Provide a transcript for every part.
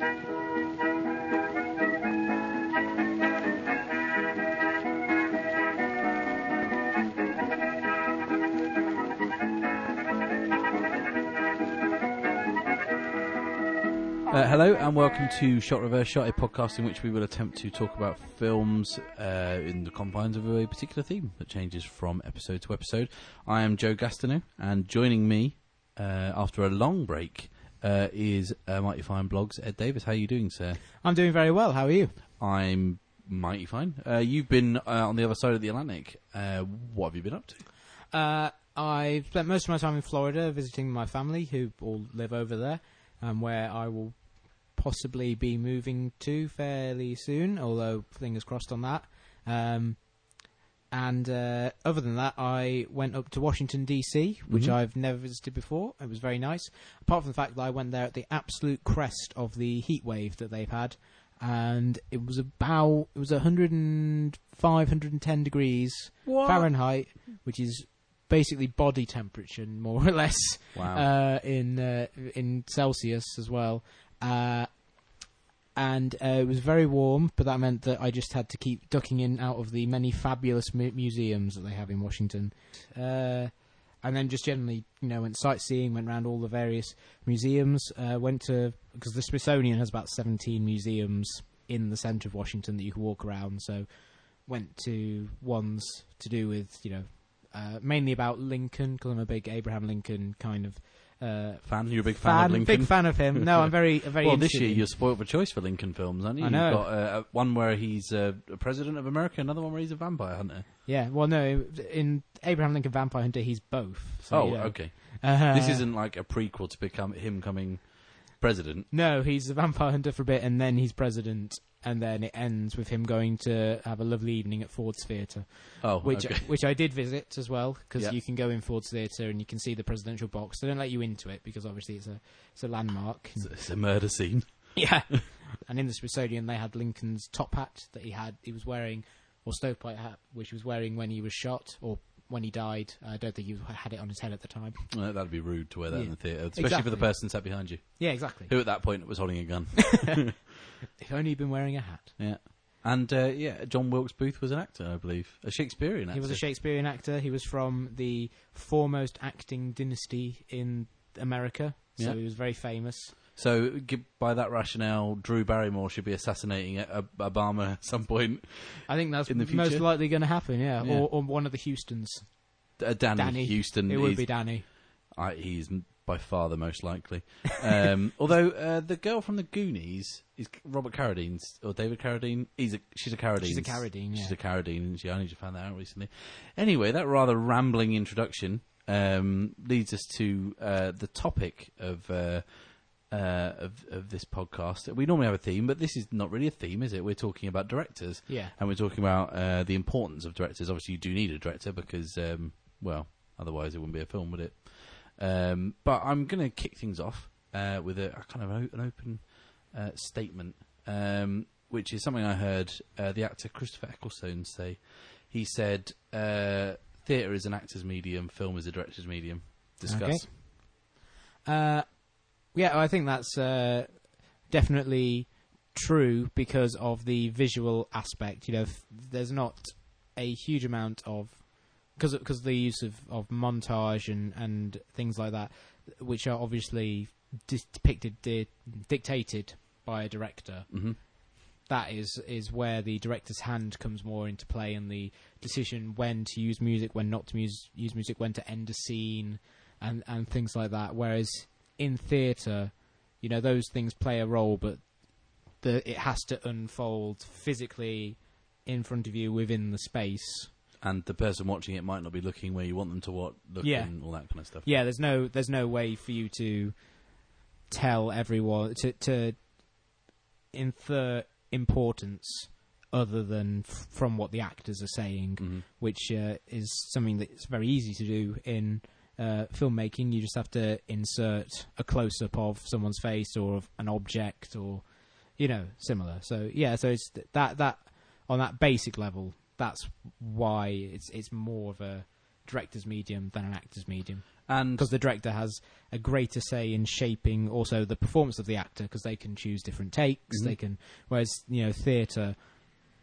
Uh, hello and welcome to Shot Reverse Shot, a podcast in which we will attempt to talk about films uh, in the confines of a particular theme that changes from episode to episode. I am Joe Gastineau, and joining me uh, after a long break uh, is uh, Mighty Fine Blogs Ed Davis. How are you doing, sir? I'm doing very well. How are you? I'm mighty fine. Uh, you've been uh, on the other side of the Atlantic. Uh, what have you been up to? Uh, I've spent most of my time in Florida visiting my family who all live over there, um, where I will possibly be moving to fairly soon, although fingers crossed on that. Um, and uh, other than that, I went up to Washington, D.C., which Mhm. I've never visited before. It was very nice. Apart from the fact that I went there at the absolute crest of the heat wave that they've had. And it was about, it was 105, 110 degrees Fahrenheit, which is basically body temperature, more or less, Wow. uh, in uh, in Celsius as well. Uh, and uh, it was very warm, but that meant that I just had to keep ducking in out of the many fabulous mu- museums that they have in Washington. Uh, and then just generally, you know, went sightseeing, went around all the various museums, uh, went to because the Smithsonian has about 17 museums in the centre of Washington that you can walk around. So went to ones to do with you know uh, mainly about Lincoln because I'm a big Abraham Lincoln kind of uh, fan? You're a big fan, of Lincoln? big fan of him. No, I'm very very. well, this year you're spoiled for choice for Lincoln films, aren't you? I know. You've got uh, one where he's uh, a president of America, another one where he's a vampire hunter. yeah. Well, no, in Abraham Lincoln Vampire Hunter, he's both. So, oh, you know. okay. Uh, this isn't like a prequel to become him coming president. No, he's a vampire hunter for a bit, and then he's president, and then it ends with him going to have a lovely evening at Ford's Theatre, Oh, which okay. which I did visit as well because Yeah. you can go in Ford's Theatre and you can see the presidential box. They don't let you into it because obviously it's a it's a landmark. It's, it's a murder scene. Yeah. and in the Smithsonian, they had Lincoln's top hat that he had. He was wearing, or stovepipe hat, which he was wearing when he was shot or when he died. I don't think he had it on his head at the time. Well, that'd be rude to wear that in the theatre, especially for the person sat behind you, Yeah, exactly. who at that point was holding a gun. If only he'd been wearing a hat. yeah. And uh, yeah, John Wilkes Booth was an actor, I believe, a Shakespearean actor. He was a Shakespearean actor. He was from the foremost acting dynasty in America, so Yeah. he was very famous. So, by that rationale, Drew Barrymore should be assassinating Obama at some point. I think that's In the most likely going to happen. Yeah, Yeah. Or, or one of the Hustons. Uh, Danny, Danny. Huston. It would is- be Danny. I, he's by far the most likely. Um, although uh, the girl from the Goonies is Robert Carradine's or David Carradine. He's a, she's a Carradine. She's a Carradine, She's a Carradine. She only just found that out recently. Anyway, that rather rambling introduction um, leads us to uh, the topic of. Uh, uh, of, of this podcast, we normally have a theme, but this is not really a theme, is it? We're talking about directors, Yeah. and we're talking about uh, the importance of directors. Obviously, you do need a director because, um, well, otherwise it wouldn't be a film, would it? Um, but I'm going to kick things off uh, with a, a kind of o- an open uh, statement, um, which is something I heard uh, the actor Christopher Eccleston say. He said, uh, "Theatre is an actor's medium, film is a director's medium." Discuss. Okay. Uh, yeah, I think that's uh, definitely true because of the visual aspect. You know, there's not a huge amount of because because the use of, of montage and, and things like that, which are obviously depicted di- dictated by a director. hmm That is is where the director's hand comes more into play, and the decision when to use music, when not to use use music, when to end a scene, and and things like that. Whereas in theatre, you know, those things play a role, but the it has to unfold physically in front of you within the space. And the person watching it might not be looking where you want them to what look Yeah. and all that kind of stuff. Yeah, there's no there's no way for you to tell everyone to to infer importance other than f- from what the actors are saying, Mhm. which uh, is something that's very easy to do in uh, filmmaking. You just have to insert a close up of someone's face or of an object or you know similar. So yeah, so it's th- that that on that basic level, that's why it's it's more of a director's medium than an actor's medium. and because the director has a greater say in shaping also the performance of the actor because they can choose different takes. Mhm. They can, whereas you know theatre,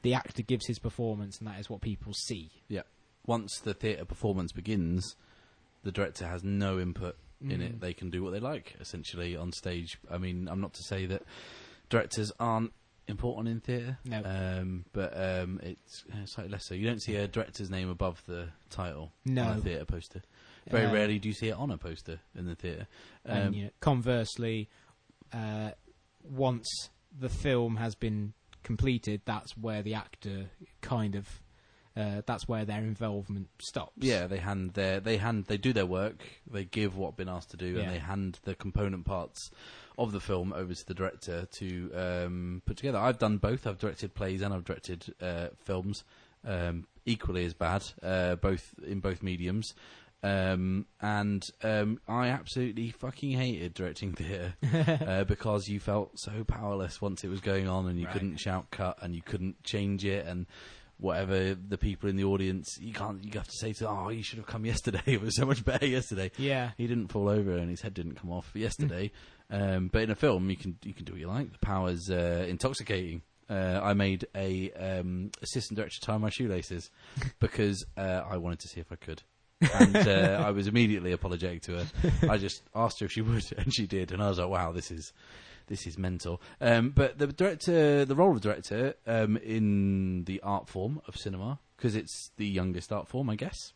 the actor gives his performance and that is what people see. Yeah. Once the theatre performance begins, the director has no input in it. Mm. They can do what they like essentially on stage. I mean, I'm not to say that directors aren't important in theatre, No. um, but um, it's uh, slightly less so. You don't see a director's name above the title No. on a theatre poster. Very Uh, rarely do you see it on a poster in the theatre. Um, and you know, conversely, uh, once the film has been completed, that's where the actor kind of uh, that's where their involvement stops. Yeah, they hand their they hand they do their work. They give what been asked to do, Yeah. and they hand the component parts of the film over to the director to um, put together. I've done both. I've directed plays and I've directed uh, films, um, equally as bad, uh, both in both mediums. Um, and um, I absolutely fucking hated directing theatre uh, because you felt so powerless once it was going on, and you Right. couldn't shout cut, and you couldn't change it, and whatever the people in the audience, you can't. You have to say to, oh, you should have come yesterday. it was so much better yesterday. yeah, He didn't fall over and his head didn't come off yesterday. um, but in a film, you can you can do what you like. The power's uh, intoxicating. Uh, I made a um, assistant director tie my shoelaces because uh, I wanted to see if I could. and uh, I was immediately apologetic to her. I just asked her if she would, and she did. And I was like, "Wow, this is this is mental." Um, but the director, the role of director um, in the art form of cinema, because it's the youngest art form, I guess,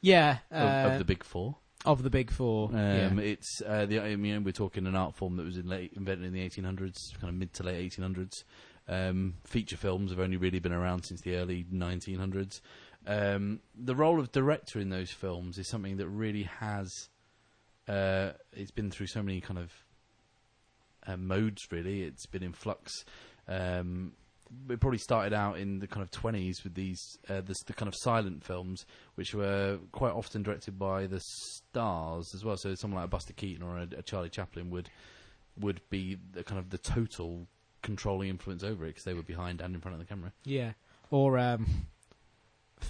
yeah, of, uh, of the big four. of the big four. yeah. Um, It's uh, the I mean we're talking an art form that was in late, invented in the 1800s, kind of mid to late 1800s. Um, feature films have only really been around since the early 1900s. Um, the role of director in those films is something that really has. Uh, it's been through so many kind of uh, modes. Really, it's been in flux. Um, it probably started out in the kind of 20s with these uh, this, the kind of silent films which were quite often directed by the stars as well. So someone like a Buster Keaton or a, a Charlie Chaplin would would be the kind of the total controlling influence over it because they were behind and in front of the camera. Yeah, or um,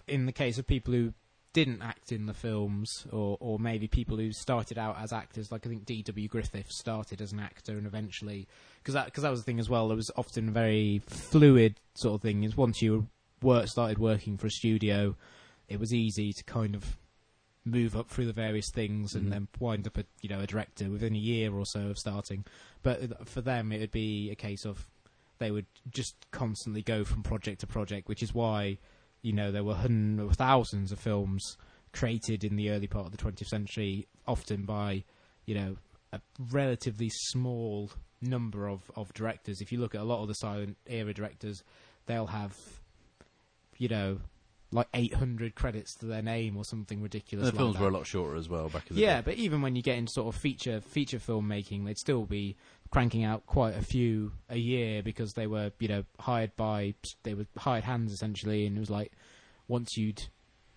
in the case of people who didn't act in the films, or or maybe people who started out as actors, like I think D.W. Griffith started as an actor and eventually, because that because that was the thing as well. There was often a very fluid sort of thing. Is once you work started working for a studio, it was easy to kind of move up through the various things and mm-hmm. then wind up a you know a director within a year or so of starting. But uh, for them, it would be a case of they would just constantly go from project to project, which is why you know there were hundreds, thousands of films created in the early part of the 20th century, often by you know a relatively small number of, of directors. If you look at a lot of the silent era directors, they'll have you know like 800 credits to their name or something ridiculous. the like films that. were a lot shorter as well back in the Yeah, day. but even when you get into sort of feature feature filmmaking, they'd still be cranking out quite a few a year because they were, you know, hired by they were hired hands essentially, and it was like once you'd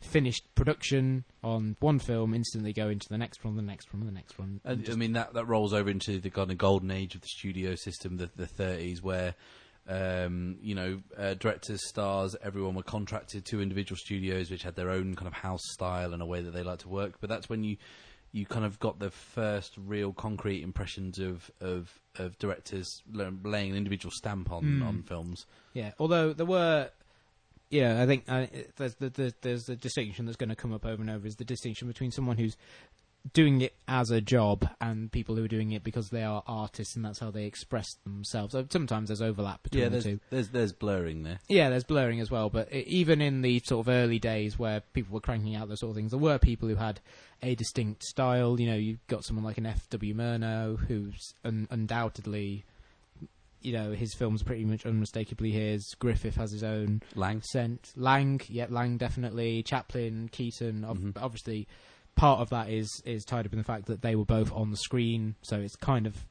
finished production on one film, instantly go into the next one, the next one, the next one. and And, I mean that that rolls over into the kind of golden age of the studio system, the the thirties, where um, you know uh, directors, stars, everyone were contracted to individual studios, which had their own kind of house style and a way that they like to work. But that's when you you kind of got the first real concrete impressions of of, of directors laying an individual stamp on Mm. on films. Yeah, although there were, yeah, I think uh, there's the, the, there's a distinction that's going to come up over and over is the distinction between someone who's doing it as a job and people who are doing it because they are artists and that's how they express themselves. So Sometimes there's overlap between Yeah, the there's two. there's there's blurring there. Yeah, there's blurring as well, but even in the sort of early days where people were cranking out those sort of things, there were people who had a distinct style. You know, you've got someone like an F.W. Murnau, who's un- undoubtedly, you know, his films pretty much unmistakably his. Griffith has his own Lang. scent. Lang, yeah, Lang definitely. Chaplin, Keaton, ob- Mhm. obviously. Part of that is is tied up in the fact that they were both on the screen, so it's kind of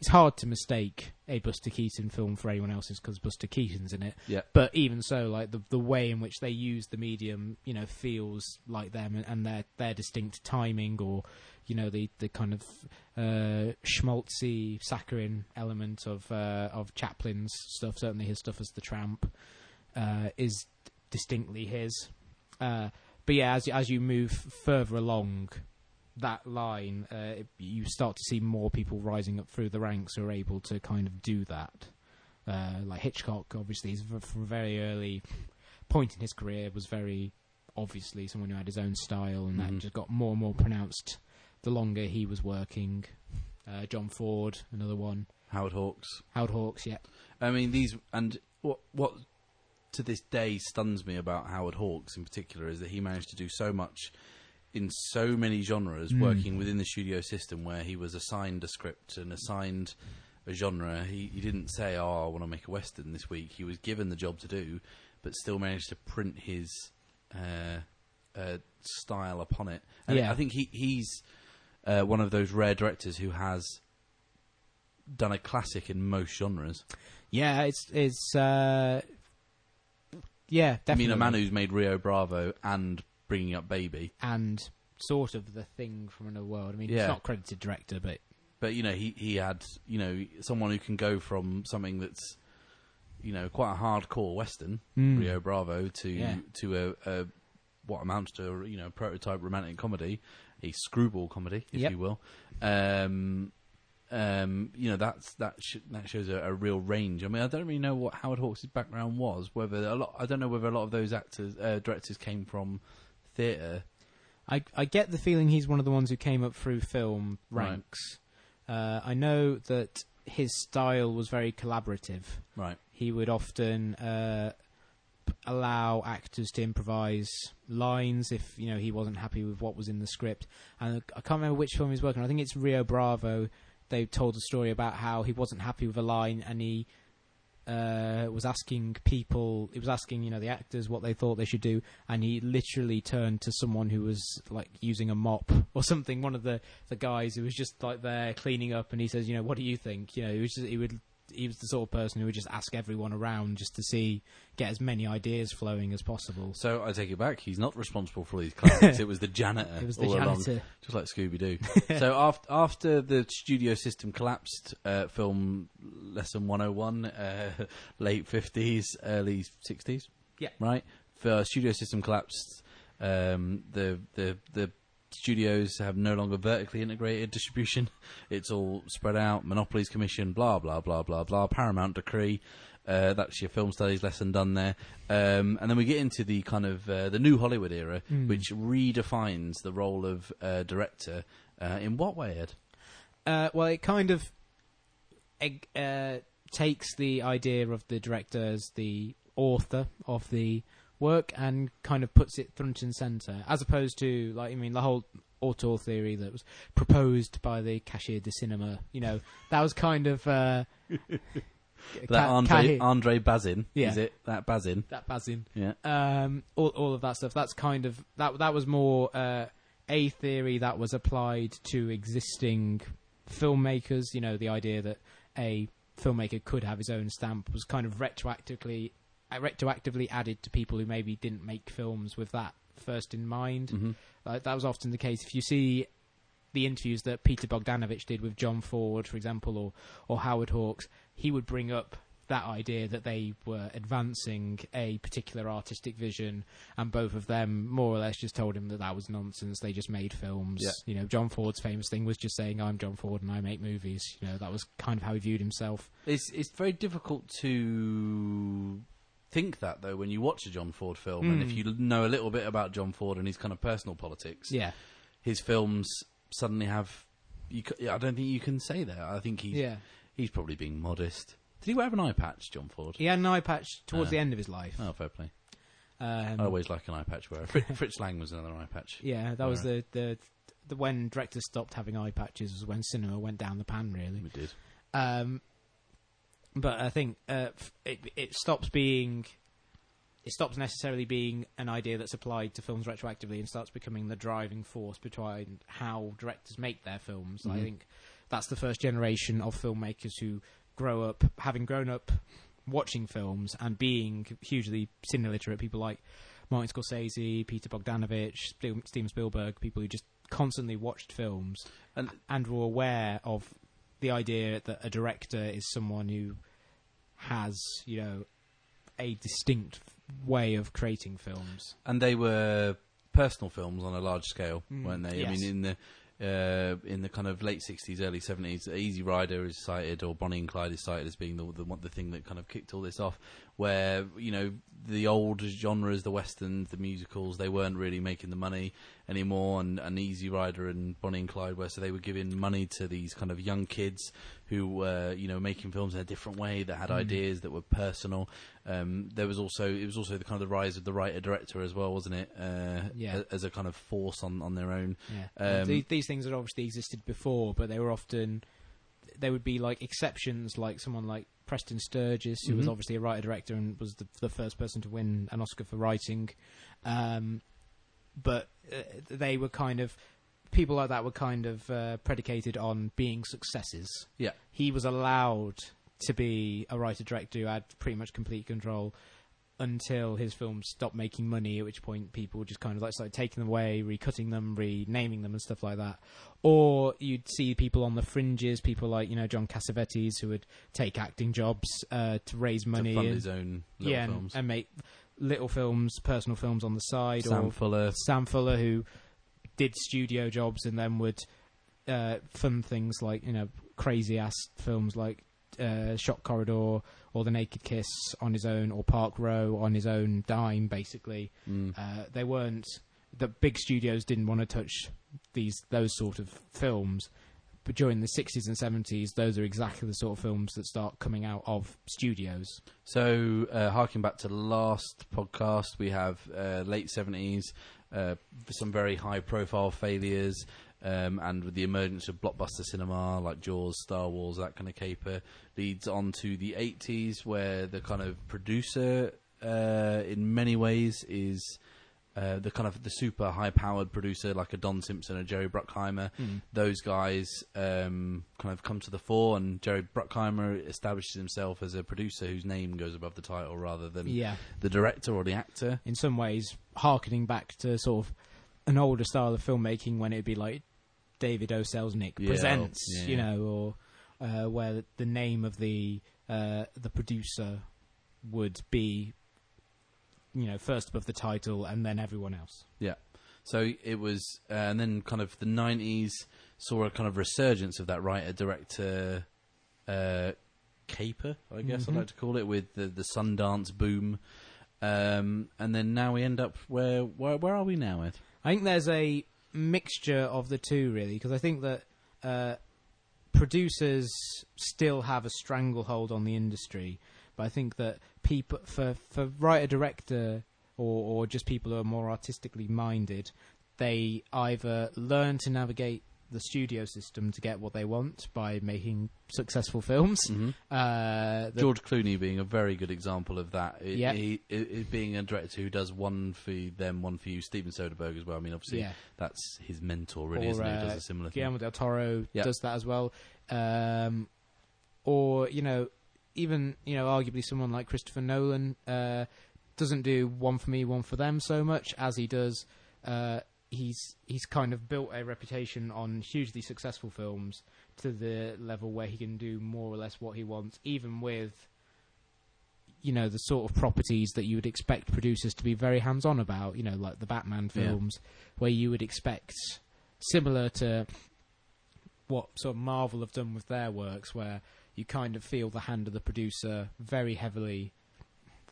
it's hard to mistake a Buster Keaton film for anyone else's because Buster Keaton's in it. Yeah. But even so, like the the way in which they use the medium, you know, feels like them and, and their their distinct timing, or you know, the the kind of uh, schmaltzy, saccharine element of uh, of Chaplin's stuff. Certainly, his stuff as the Tramp uh, is distinctly his. Uh, but yeah, as as you move further along, that line, uh, you start to see more people rising up through the ranks who are able to kind of do that. Uh, like Hitchcock, obviously, is from a very early point in his career was very obviously someone who had his own style, and Mhm. that just got more and more pronounced the longer he was working. Uh, John Ford, another one. Howard Hawks. Howard Hawks, yeah. I mean, these and what what to this day stuns me about Howard Hawks in particular is that he managed to do so much in so many genres, Mm. working within the studio system, where he was assigned a script and assigned a genre. He he didn't say, "Oh, I want to make a western this week." He was given the job to do, but still managed to print his uh, uh, style upon it. And Yeah. I think he he's uh, one of those rare directors who has done a classic in most genres. Yeah, it's it's uh, yeah, I mean, definitely. a man who's made Rio Bravo and bringing up Baby, and sort of the thing from another world. I mean, Yeah. he's not credited director, but but you know he he had you know someone who can go from something that's you know quite a hardcore western Mm. Rio Bravo to Yeah. to a, a what amounts to a, you know prototype romantic comedy, a screwball comedy, if Yep. you will. Um, um, you know that's that sh- that shows a, a real range. I mean, I don't really know what Howard Hawks' background was. Whether a lot, I don't know whether a lot of those actors, uh, directors came from theatre. I I get the feeling he's one of the ones who came up through film Right. ranks. Uh, I know that his style was very collaborative. Right. He would often uh, p- allow actors to improvise lines if you know he wasn't happy with what was in the script. And I can't remember which film he's working. on. I think it's Rio Bravo. They told a story about how he wasn't happy with a line and he uh, was asking people. He was asking you know the actors what they thought they should do, and he literally turned to someone who was like using a mop or something. One of the the guys who was just like there cleaning up, and he says, you know, what do you think? You know, he was just, he would. He was the sort of person who would just ask everyone around just to see, get as many ideas flowing as possible. So I take it back. He's not responsible for all these classics. it was the janitor. It was the all along. janitor. just like Scooby Doo. so after after the studio system collapsed, uh, film lesson one hundred and one, uh, late fifties, early sixties. Yeah. right. The studio system collapsed. Um, the the the studios have no longer vertically integrated distribution. It's all spread out. Monopolies Commission, blah blah blah blah blah. Paramount decree. Uh, that's your film studies lesson done there. Um, and then we get into the kind of uh, the new Hollywood era, Mm. which redefines the role of uh, director. Uh, in what way, Ed? Uh, well, it kind of uh, takes the idea of the director as the author of the work and kind of puts it front and center, as opposed to like I mean the whole auteur theory that was proposed by the Cahiers du Cinema. You know, that was kind of uh, That ca- Andre ca- Andre Bazin, Yeah. is it? That Bazin, that Bazin. yeah. um, all all of that stuff. That's kind of that that was more uh, a theory that was applied to existing filmmakers. You know, the idea that a filmmaker could have his own stamp was kind of retroactively retroactively added to people who maybe didn't make films with that first in mind. hmm Like, that was often the case. If you see the interviews that Peter Bogdanovich did with John Ford, for example, or or Howard Hawks, he would bring up that idea that they were advancing a particular artistic vision, and both of them more or less just told him that that was nonsense. They just made films. Yeah. You know, John Ford's famous thing was just saying, "I'm John Ford and I make movies." You know, that was kind of how he viewed himself. It's it's very difficult to think that though when you watch a John Ford film, and Mm. if you know a little bit about John Ford and his kind of personal politics, Yeah, his films suddenly have. You, I don't think you can say that. I think he's yeah. he's probably being modest. Did he have an eye patch, John Ford? He had an eye patch towards Ah. the end of his life. Oh, fair play. Um, I always like an eye patch wearer. Fritz, Fritz Lang was another eye patch. Yeah, that was the, the the when directors stopped having eye patches was when cinema went down the pan, really. We did. Um, but I think uh, it it stops being it stops necessarily being an idea that's applied to films retroactively and starts becoming the driving force behind how directors make their films. I Mhm. think that's the first generation of filmmakers who grow up having grown up watching films and being hugely cine literate. People like Martin Scorsese, Peter Bogdanovich, Steven Spielberg, people who just constantly watched films And and were aware of the idea that a director is someone who has, you know, a distinct way of creating films. and they were personal films on a large scale, Mm, weren't they? I mean, in the uh, in the kind of late '60s, early '70s, Easy Rider is cited, or Bonnie and Clyde is cited as being the the, the thing that kind of kicked all this off. Where you know the old genres, the westerns, the musicals, they weren't really making the money anymore, and, and Easy Rider and Bonnie and Clyde were. So they were giving money to these kind of young kids who were you know making films in a different way that had ideas that were personal. Um, there was also it was also the kind of the rise of the writer director as well, wasn't it? Uh, Yeah. a- as a kind of force on on their own. Yeah. Um, these, these things had obviously existed before, but they were often there would be like exceptions, like someone like Preston Sturges, who was Mhm. obviously a writer director and was the, the first person to win an Oscar for writing. Um, but uh, they were kind of people like that were kind of uh, predicated on being successes. Yeah. he was allowed to be a writer director who had pretty much complete control until his films stopped making money, at which point people just kind of like started taking them away, recutting them, renaming them, and stuff like that. Or you'd see people on the fringes, people like you know John Cassavetes, who would take acting jobs uh, to raise money, to fund and, his own little yeah, and, films. and make little films, personal films on the side, Sam or Fuller, Sam Fuller, who did studio jobs and then would uh, fund things like you know crazy ass films like uh, Shock Corridor or The Naked Kiss on his own, or Park Row on his own dime. Basically, mm, uh, they weren't the big studios didn't want to touch these those sort of films. But during the 60s and 70s, those are exactly the sort of films that start coming out of studios. So, uh, harking back to the last podcast, we have uh, late seventies, uh, some very high-profile failures, um, and with the emergence of blockbuster cinema like Jaws, Star Wars, that kind of caper, leads on to the eighties, where the kind of producer, uh, in many ways, is. Uh, the kind of the super high-powered producer like a Don Simpson or Jerry Bruckheimer, those guys um, kind of come to the fore, and Jerry Bruckheimer establishes himself as a producer whose name goes above the title rather than Yeah. the director or the actor. in some ways harkening back to sort of an older style of filmmaking when it'd be like David O. Selznick Yeah, presents, yeah. you know, or uh, where the name of the uh, the producer would be, you know, first above the title and then everyone else. Yeah. So it was, uh, and then kind of the nineties saw a kind of resurgence of that writer director uh, caper, I guess. I'd like to call it, with the the Sundance boom. Um, and then now we end up where where where are we now, Ed? I think there's a mixture of the two, really, because I think that uh, producers still have a stranglehold on the industry, but I think that people, for for writer director or or just people who are more artistically minded, they either learn to navigate the studio system to get what they want by making successful films. Mm-hmm. Uh, George Clooney being a very good example of that. It, Yeah. he, it, it being a director who does one for them, one for you. Steven Soderbergh as well. I mean, obviously yeah. that's his mentor, really, Or, isn't he? Who uh, does a similar thing. Guillermo del Toro Yeah. does that as well. Um, or you know, even you know, arguably someone like Christopher Nolan uh, doesn't do one for me, one for them so much as he does. Uh, he's he's kind of built a reputation on hugely successful films to the level where he can do more or less what he wants, even with you know the sort of properties that you would expect producers to be very hands on about. You know, like the Batman Yeah. films, where you would expect similar to what sort of Marvel have done with their works, where you kind of feel the hand of the producer very heavily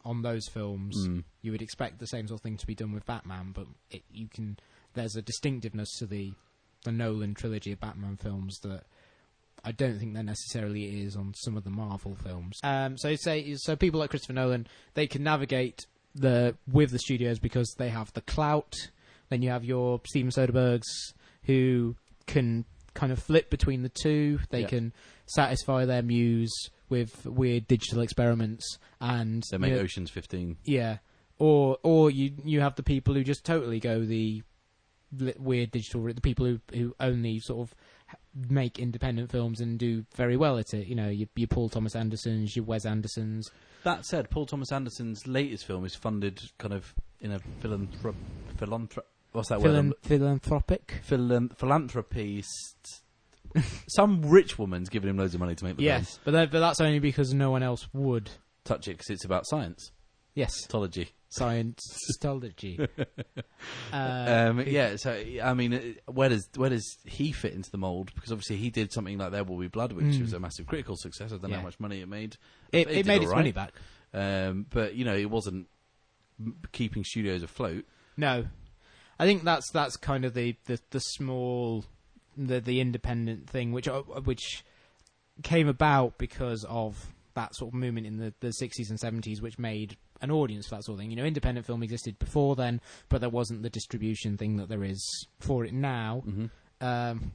on those films. Mm. You would expect the same sort of thing to be done with Batman, but it, you can. There's a distinctiveness to the the Nolan trilogy of Batman films that I don't think there necessarily is on some of the Marvel films. Um, so say so people like Christopher Nolan, they can navigate the with the studios because they have the clout. Then you have your Steven Soderberghs who can kind of flip between the two. They Yeah. can satisfy their muse with weird digital experiments and They make you know, Ocean's Fifteen. yeah, or or you you have the people who just totally go the li- weird digital. The people who who only sort of make independent films and do very well at it. You know, your, your Paul Thomas Andersons, your Wes Andersons. That said, Paul Thomas Anderson's latest film is funded kind of in a philanthrop, philanthrop what's that word? Philanthropic. Philan- philanthropy. Some rich woman's giving him loads of money to make the film. Yes, but that, but that's only because no one else would. Touch it because it's about science, Yes, ecology. Scientology. Uh, um, yeah, so I mean, where does where does he fit into the mold? Because obviously he did something like There Will Be Blood, which Mm. was a massive critical success. I don't know how much money it made, it, it it made its alright. money back. um, but you know, it wasn't keeping studios afloat. No, I think that's that's kind of the the, the small, the the independent thing, which uh, which came about because of that sort of movement in the the sixties and seventies, which made an audience for that sort of thing. You know, independent film existed before then, but there wasn't the distribution thing that there is for it now. hmm Um,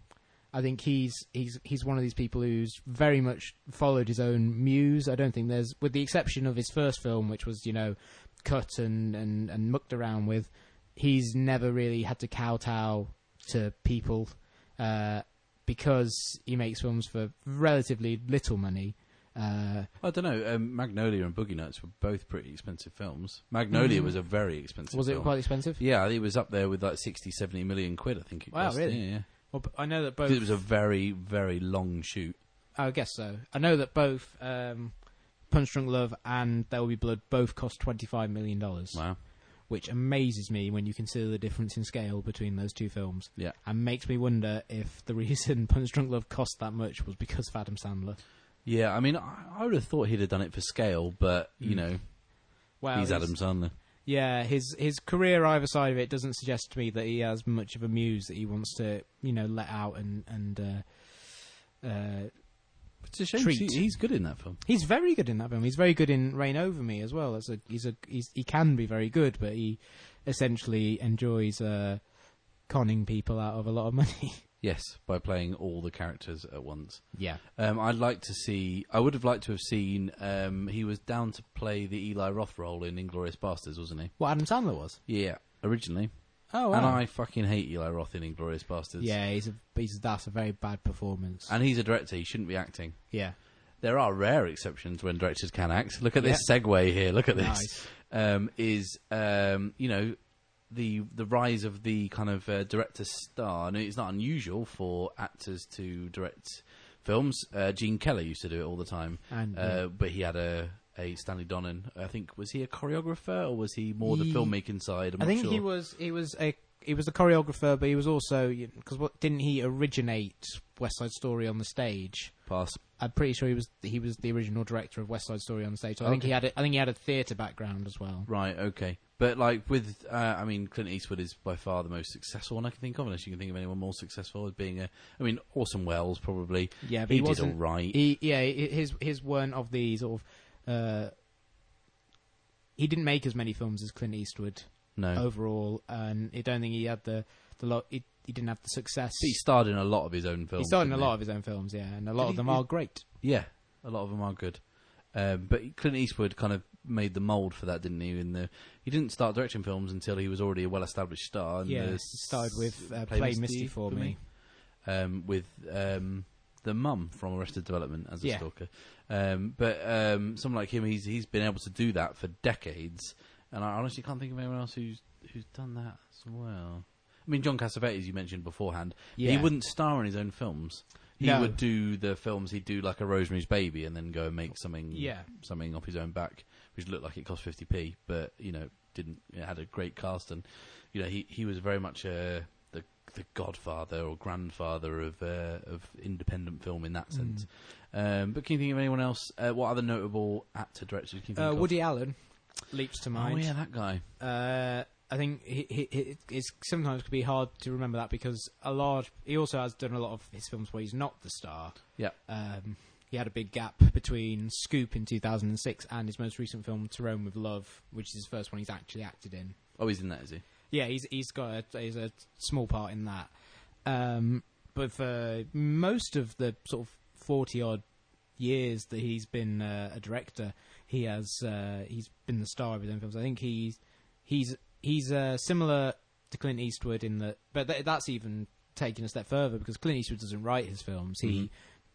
I think he's he's he's one of these people who's very much followed his own muse. I don't think there's, with the exception of his first film, which was you know cut and and, and mucked around with, he's never really had to kowtow to people uh, because he makes films for relatively little money. Uh, I don't know. Um, Magnolia and Boogie Nights were both pretty expensive films. Magnolia Mm. was a very expensive. Film. Was it film. quite expensive? Yeah, it was up there with like 60, 70 million quid. I think it Wow, cost. really? Yeah, yeah. Well, I know that both. It was a very, very long shoot. I guess so. I know that both um, Punch Drunk Love and There Will Be Blood both cost twenty five million dollars. Wow. which amazes me when you consider the difference in scale between those two films. Yeah. And makes me wonder if the reason Punch Drunk Love cost that much was because of Adam Sandler. Yeah, I mean, I, I would have thought he'd have done it for scale, but you Mm. know, Well, he's his- Adam Sandler. Yeah, his his career either side of it doesn't suggest to me that he has much of a muse that he wants to, you know, let out and and. Uh, uh, It's a shame. Treat. He, he's good in that film. he's very good in that film. He's very good in Reign Over Me as well. As a, he's a he's, he can be very good, but he essentially enjoys uh, conning people out of a lot of money. Yes, by playing all the characters at once. yeah, Um, I'd like to see. I would have liked to have seen. Um, he was down to play the Eli Roth role in Inglourious Basterds, wasn't he? what Adam Sandler was. Yeah, originally. Oh, And I fucking hate Eli Roth in Inglourious Basterds. Yeah, he's a he's that's a very bad performance. And he's a director. He shouldn't be acting. yeah, There are rare exceptions when directors can act. Look at this segue here. Look at this. nice. um, is um, you know the the rise of the kind of uh, director star. And it's not unusual for actors to direct films. Uh, Gene Kelly used to do it all the time, And uh, but he had a. A Stanley Donen, I think, was he a choreographer or was he more the filmmaking side? I'm I think sure. he was he was a he was a choreographer, but he was also because what didn't he originate West Side Story on the stage? Pass. I'm pretty sure he was he was the original director of West Side Story on stage. So I think Okay. he had a, I think he had a theatre background as well. Right, okay. But like with, uh, I mean, Clint Eastwood is by far the most successful one I can think of, unless you can think of anyone more successful as being a. I mean, Orson Welles probably. Yeah, but he, did all wasn't. right. He yeah, hi- his his weren't of the sort of. Uh, he didn't make as many films as Clint Eastwood no, overall, and I don't think he had the the lot. He, he didn't have the success. he starred in a lot of his own films. He starred in a lot of his own films, yeah, and a lot Did of he- them he- are great. Yeah, a lot of them are good. Um, but Clint Eastwood kind of made the mold for that, didn't he? In the he didn't start directing films until he was already a well-established star. and Yeah, the he started with uh, Play Misty for me. um, with um, the mum from Arrested Development as a Yeah. stalker. Um, but um, someone like him, he's he's been able to do that for decades, and I honestly can't think of anyone else who's who's done that as well. I mean, John Cassavetes, you mentioned beforehand, Yeah. he wouldn't star in his own films. He No. would do the films. He'd do like a Rosemary's Baby, and then go and make something, Yeah. something off his own back, which looked like it cost fifty p, but you know, didn't. It had a great cast, and you know, he he was very much uh, the the godfather or grandfather of uh, of independent film in that sense. Mm. Um, but can you think of anyone else? Uh, what other notable actor directors can you think Uh, of? Woody Allen leaps to mind. Oh yeah, that guy. I think he, he, he, it's sometimes could be hard to remember that because a lot. He also has done a lot of his films where he's not the star. Yeah. Um, he had a big gap between Scoop in 2006 and his most recent film To Rome with Love, which is his first one he's actually acted in. Oh, he's in that, is he? Yeah, he's he's got a, he's a small part in that. Um, but for most of the sort of forty odd years that he's been uh, a director, he has uh, he's been the star of his own films. I think he's he's he's uh, similar to Clint Eastwood in that, but th- that's even taken a step further because Clint Eastwood doesn't write his films. He Mhm.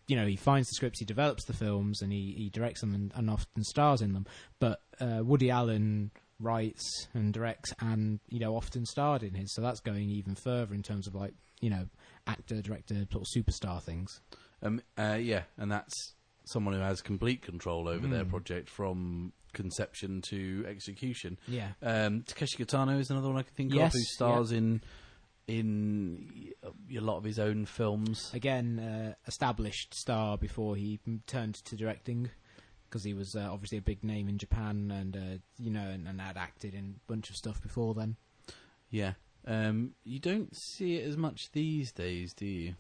you know, he finds the scripts, he develops the films, and he, he directs them and, and often stars in them. But uh, Woody Allen writes and directs and, you know, often starred in his. So that's going even further in terms of, like, you know, actor, director, sort of superstar things. Um, uh, yeah, and that's someone who has complete control over their Mm. project from conception to execution. Yeah. Um, Takeshi Kitano is another one I can think Yes, of who stars in in a lot of his own films. Again, uh, established star before he turned to directing, because he was uh, obviously a big name in Japan, and uh, you know, and, and had acted in a bunch of stuff before then. Yeah. Um, you don't see it as much these days, do you?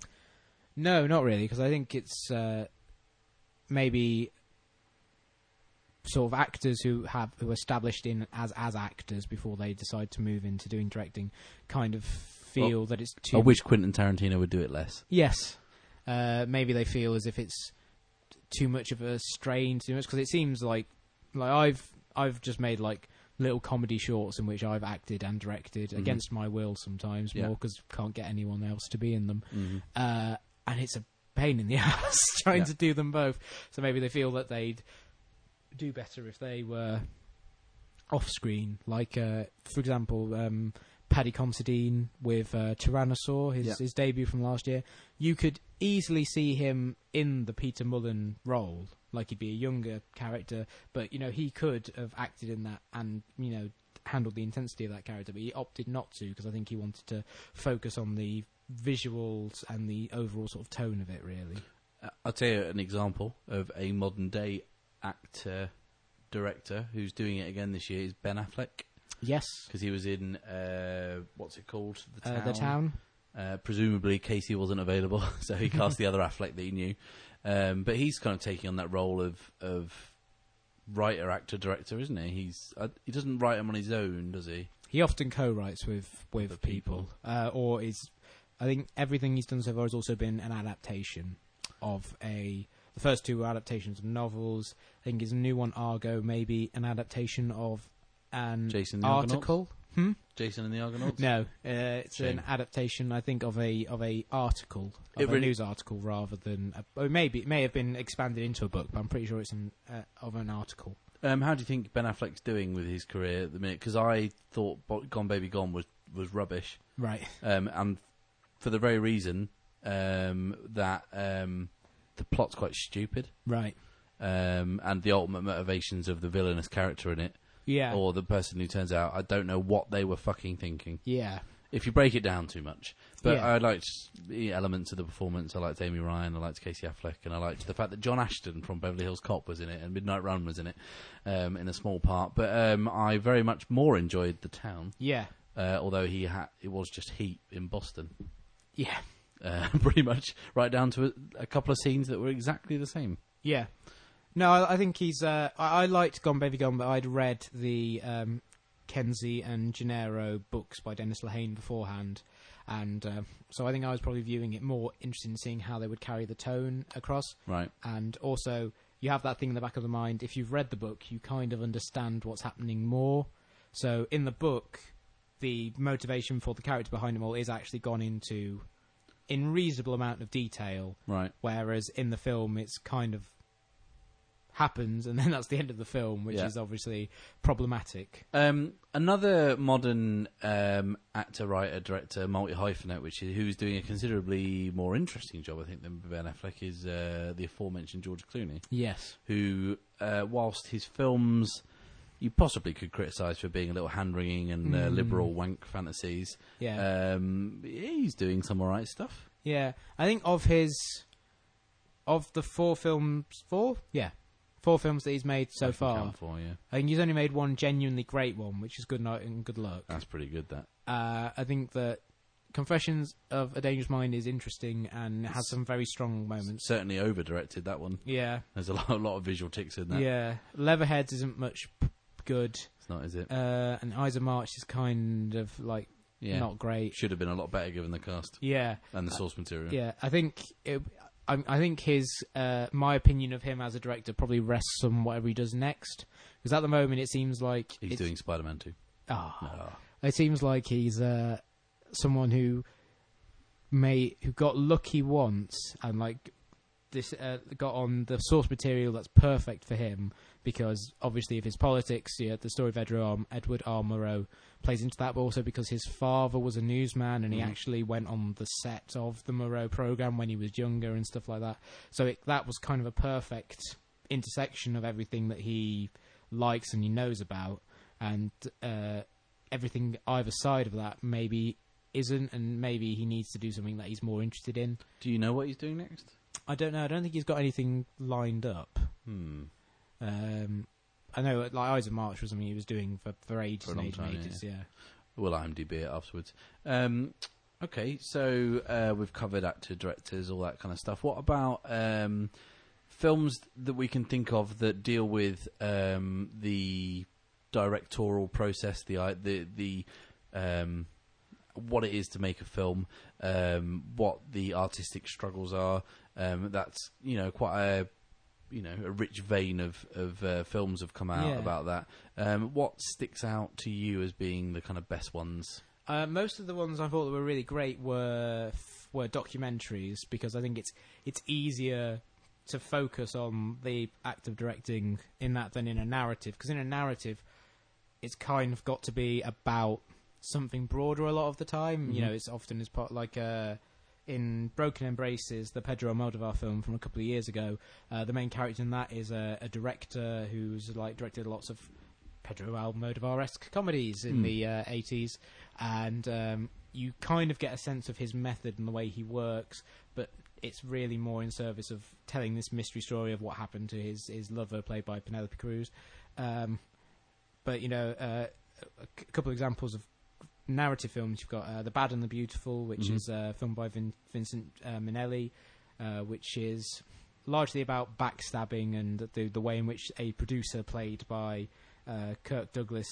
No, not really, because I think it's uh, maybe sort of actors who have who are established in as as actors before they decide to move into doing directing, kind of feel that it's too. I wish Quentin Tarantino would do it less. Yes, uh, maybe they feel as if it's too much of a strain, too much because it seems like like I've I've just made like little comedy shorts in which I've acted and directed Mhm. against my will sometimes Yeah. more because can't get anyone else to be in them Mm-hmm. uh, and it's a pain in the ass trying Yeah. to do them both. So maybe they feel that they'd do better if they were off screen, like uh, for example, um, Paddy Considine with uh, Tyrannosaur, his Yeah. his debut from last year. You could easily see him in the Peter Mullan role, like he'd be a younger character, but you know he could have acted in that and you know handled the intensity of that character, but he opted not to because I think he wanted to focus on the visuals and the overall sort of tone of it. Really, Uh, I'll tell you an example of a modern day actor director who's doing it again this year is Ben Affleck yes, because he was in uh, what's it called the uh, the town. Uh, presumably Casey wasn't available, so he cast the other Affleck that he knew. Um, but he's kind of taking on that role of of writer, actor, director, isn't he? He's uh, he doesn't write them on his own, does he? He often co-writes with with Other people, people. Uh, or is I think everything he's done so far has also been an adaptation of a. The first two were adaptations of novels. I think his new one, Argo, maybe an adaptation of an Jason the article. Hmm? Jason and the Argonauts. No, uh, it's Shame. an adaptation, I think, of a of a article, of It a really- news article, rather than a, maybe it may have been expanded into a book, but I'm pretty sure it's an, uh, of an article. Um, how do you think Ben Affleck's doing with his career at the minute? Because I thought Gone Baby Gone was was rubbish, Right. um, and for the very reason um, that um, the plot's quite stupid, Right. um, and the ultimate motivations of the villainous character in it, Yeah. or the person who turns out I don't know what they were fucking thinking. yeah. If you break it down too much, but Yeah. I liked the elements of the performance. I liked Amy Ryan, I liked Casey Affleck, and I liked the fact that John Ashton from Beverly Hills Cop was in it, and Midnight Run was in it, um, in a small part. But um, I very much more enjoyed the town, Yeah. uh, although he had it was just heat in Boston, Yeah. Uh, pretty much right down to a, a couple of scenes that were exactly the same. Yeah. No, I, I think he's. Uh, I, I liked Gone Baby Gone, but I'd read the um, Kenzie and Gennaro books by Dennis Lehane beforehand, and uh, so I think I was probably viewing it more interested in seeing how they would carry the tone across, Right. and also you have that thing in the back of the mind. If you've read the book, you kind of understand what's happening more. So in the book, the motivation for the character behind them all is actually gone into in reasonable amount of detail Right. whereas in the film it's kind of happens and then that's the end of the film which Yeah. is obviously problematic Um, another modern um, actor, writer, director, multi hyphenate, which is who's doing a considerably more interesting job, I think, than Ben Affleck, is uh, the aforementioned George Clooney, yes who, uh, whilst his films you possibly could criticise for being a little hand wringing and uh, Mm. liberal wank fantasies, yeah um, he's doing some alright stuff. yeah i think of his of the four films four yeah four films that he's made I so can far count For, yeah. i think he's only made one genuinely great one which is good night and good luck That's pretty good, that. uh, i think that confessions of a dangerous mind is interesting and has some very strong moments Certainly over directed, that one. yeah There's a lot, a lot of visual ticks in that. yeah leatherheads isn't much p- good It's not, is it? uh, and Ides of March is kind of like Yeah. not great. Should have been a lot better given the cast Yeah, and the source material. yeah. I think it, I, I think his uh, my opinion of him as a director probably rests on whatever he does next. Because at the moment it seems like He's doing Spider Man 2. ah, Ah. it seems like he's uh, someone who may who got lucky once and like this uh, got on the source material that's perfect for him because obviously of his politics. Yeah, the story of Edward R. Edward R. Murrow plays into that, but also because his father was a newsman and he Mhm. actually went on the set of the Murrow program when he was younger and stuff like that. So it, that was kind of a perfect intersection of everything that he likes and he knows about, and uh, everything either side of that maybe isn't, and maybe he needs to do something that he's more interested in. Do you know what he's doing next? I don't know. I don't think he's got anything lined up. Hmm. Um, I know, like Ides of March was something he was doing for, for ages For and ages, time, and ages. Yeah. We'll IMDb it afterwards. Um, okay, so uh, we've covered actor, directors, all that kind of stuff. What about um, films that we can think of that deal with um, the directorial process, the the the um, what it is to make a film, um, what the artistic struggles are. Um, that's you know quite a you know a rich vein of of uh, films have come out Yeah. about that. Um, what sticks out to you as being the kind of best ones? Uh, most of the ones I thought that were really great were f- were documentaries because I think it's it's easier to focus on the act of directing in that than in a narrative. Because in a narrative, it's kind of got to be about something broader a lot of the time. You Mhm. know, it's often as part like uh, in Broken Embraces, the Pedro Almodovar film from a couple of years ago. Uh, the main character in that is a, a director who's like directed lots of Pedro Almodovar-esque comedies in Hmm. the uh, 80s, and um, you kind of get a sense of his method and the way he works, but it's really more in service of telling this mystery story of what happened to his, his lover, played by Penelope Cruz. Um, but, you know, uh, a couple of examples of narrative films. You've got uh, The Bad and the Beautiful, which Mhm. is uh, filmed by Vin- Vincent uh, Minnelli, uh, which is largely about backstabbing and the, the way in which a producer played by uh, Kirk Douglas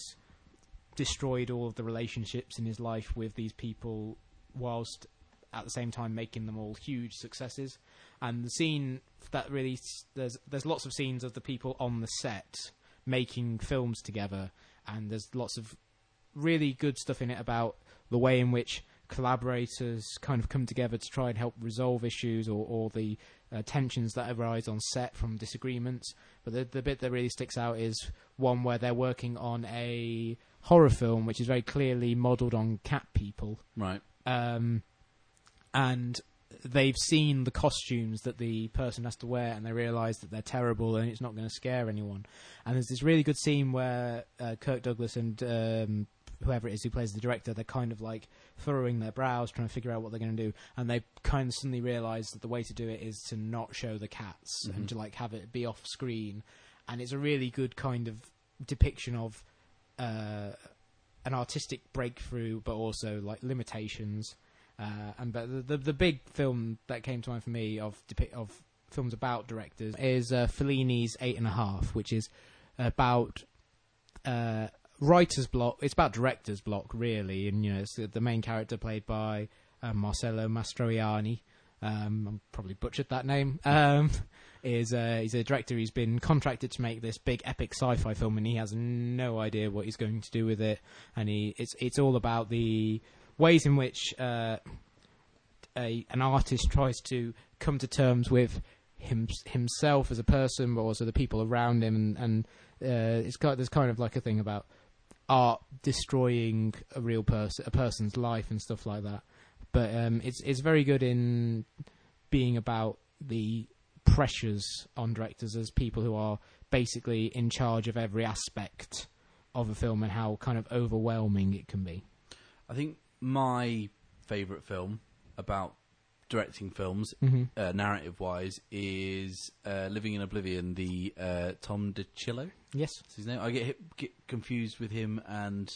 destroyed all of the relationships in his life with these people whilst at the same time making them all huge successes and the scene that really there's there's lots of scenes of the people on the set making films together and there's lots of really good stuff in it about the way in which collaborators kind of come together to try and help resolve issues or, or the uh, tensions that arise on set from disagreements. But the, the bit that really sticks out is one where they're working on a horror film which is very clearly modelled on cat people. Right. Um, and they've seen the costumes that the person has to wear and they realise that they're terrible and it's not going to scare anyone. And there's this really good scene where uh, Kirk Douglas and um, whoever it is who plays the director, they're kind of like furrowing their brows, trying to figure out what they're going to do. And they kind of suddenly realise that the way to do it is to not show the cats Mhm. and to like have it be off screen. And it's a really good kind of depiction of uh, an artistic breakthrough, but also like limitations. Uh, and but the, the the big film that came to mind for me of depi- of films about directors is uh, Fellini's Eight and a Half, which is about uh, writer's block. It's about director's block, really, and you know, it's the, main character played by uh, Marcello Mastroianni. Um, I'm probably butchered that name. Um, is uh, he's a director. who's been contracted to make this big epic sci-fi film, and he has no idea what he's going to do with it. And he it's it's all about the ways in which uh, a an artist tries to come to terms with him, himself as a person, but also the people around him, and, and uh, it's got there's kind of like a thing about art destroying a real person, a person's life, and stuff like that. But um, it's it's very good in being about the pressures on directors as people who are basically in charge of every aspect of a film and how kind of overwhelming it can be. I think my favourite film about directing films, Mm-hmm. uh, narrative wise, is uh, Living in Oblivion, the uh, Tom DiCillo. Yes. That's his name. I get, hit, get confused with him and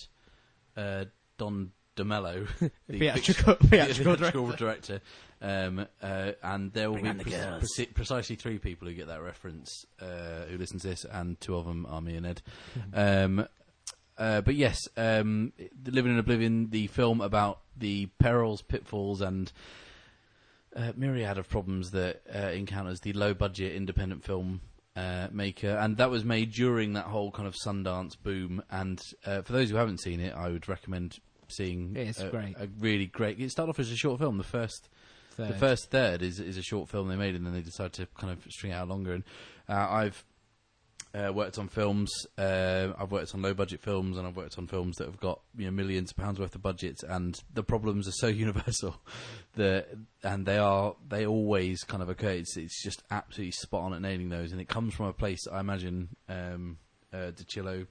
uh, Don DeMello, the Theatrical, fict- theatrical theatrical director. Um, uh, and there will Bring be the pre- precisely three people who get that reference uh, who listen to this, and two of them are me and Ed. Um, uh, but yes, um, Living in Oblivion, the film about the perils, pitfalls, and uh, myriad of problems that uh, encounters the low-budget independent film uh, maker, and that was made during that whole kind of Sundance boom. And uh, for those who haven't seen it, I would recommend seeing. It's a, great. a really great. It started off as a short film. The first third. The first third is is a short film they made, and then they decided to kind of string it out longer. And uh, I've uh, worked on films. Uh, I've worked on low budget films, and I've worked on films that have got you know millions of pounds worth of budgets. And the problems are so universal that, and they are they always kind of occur. It's, it's just absolutely spot on at nailing those, and it comes from a place I imagine um, uh, DiCillo.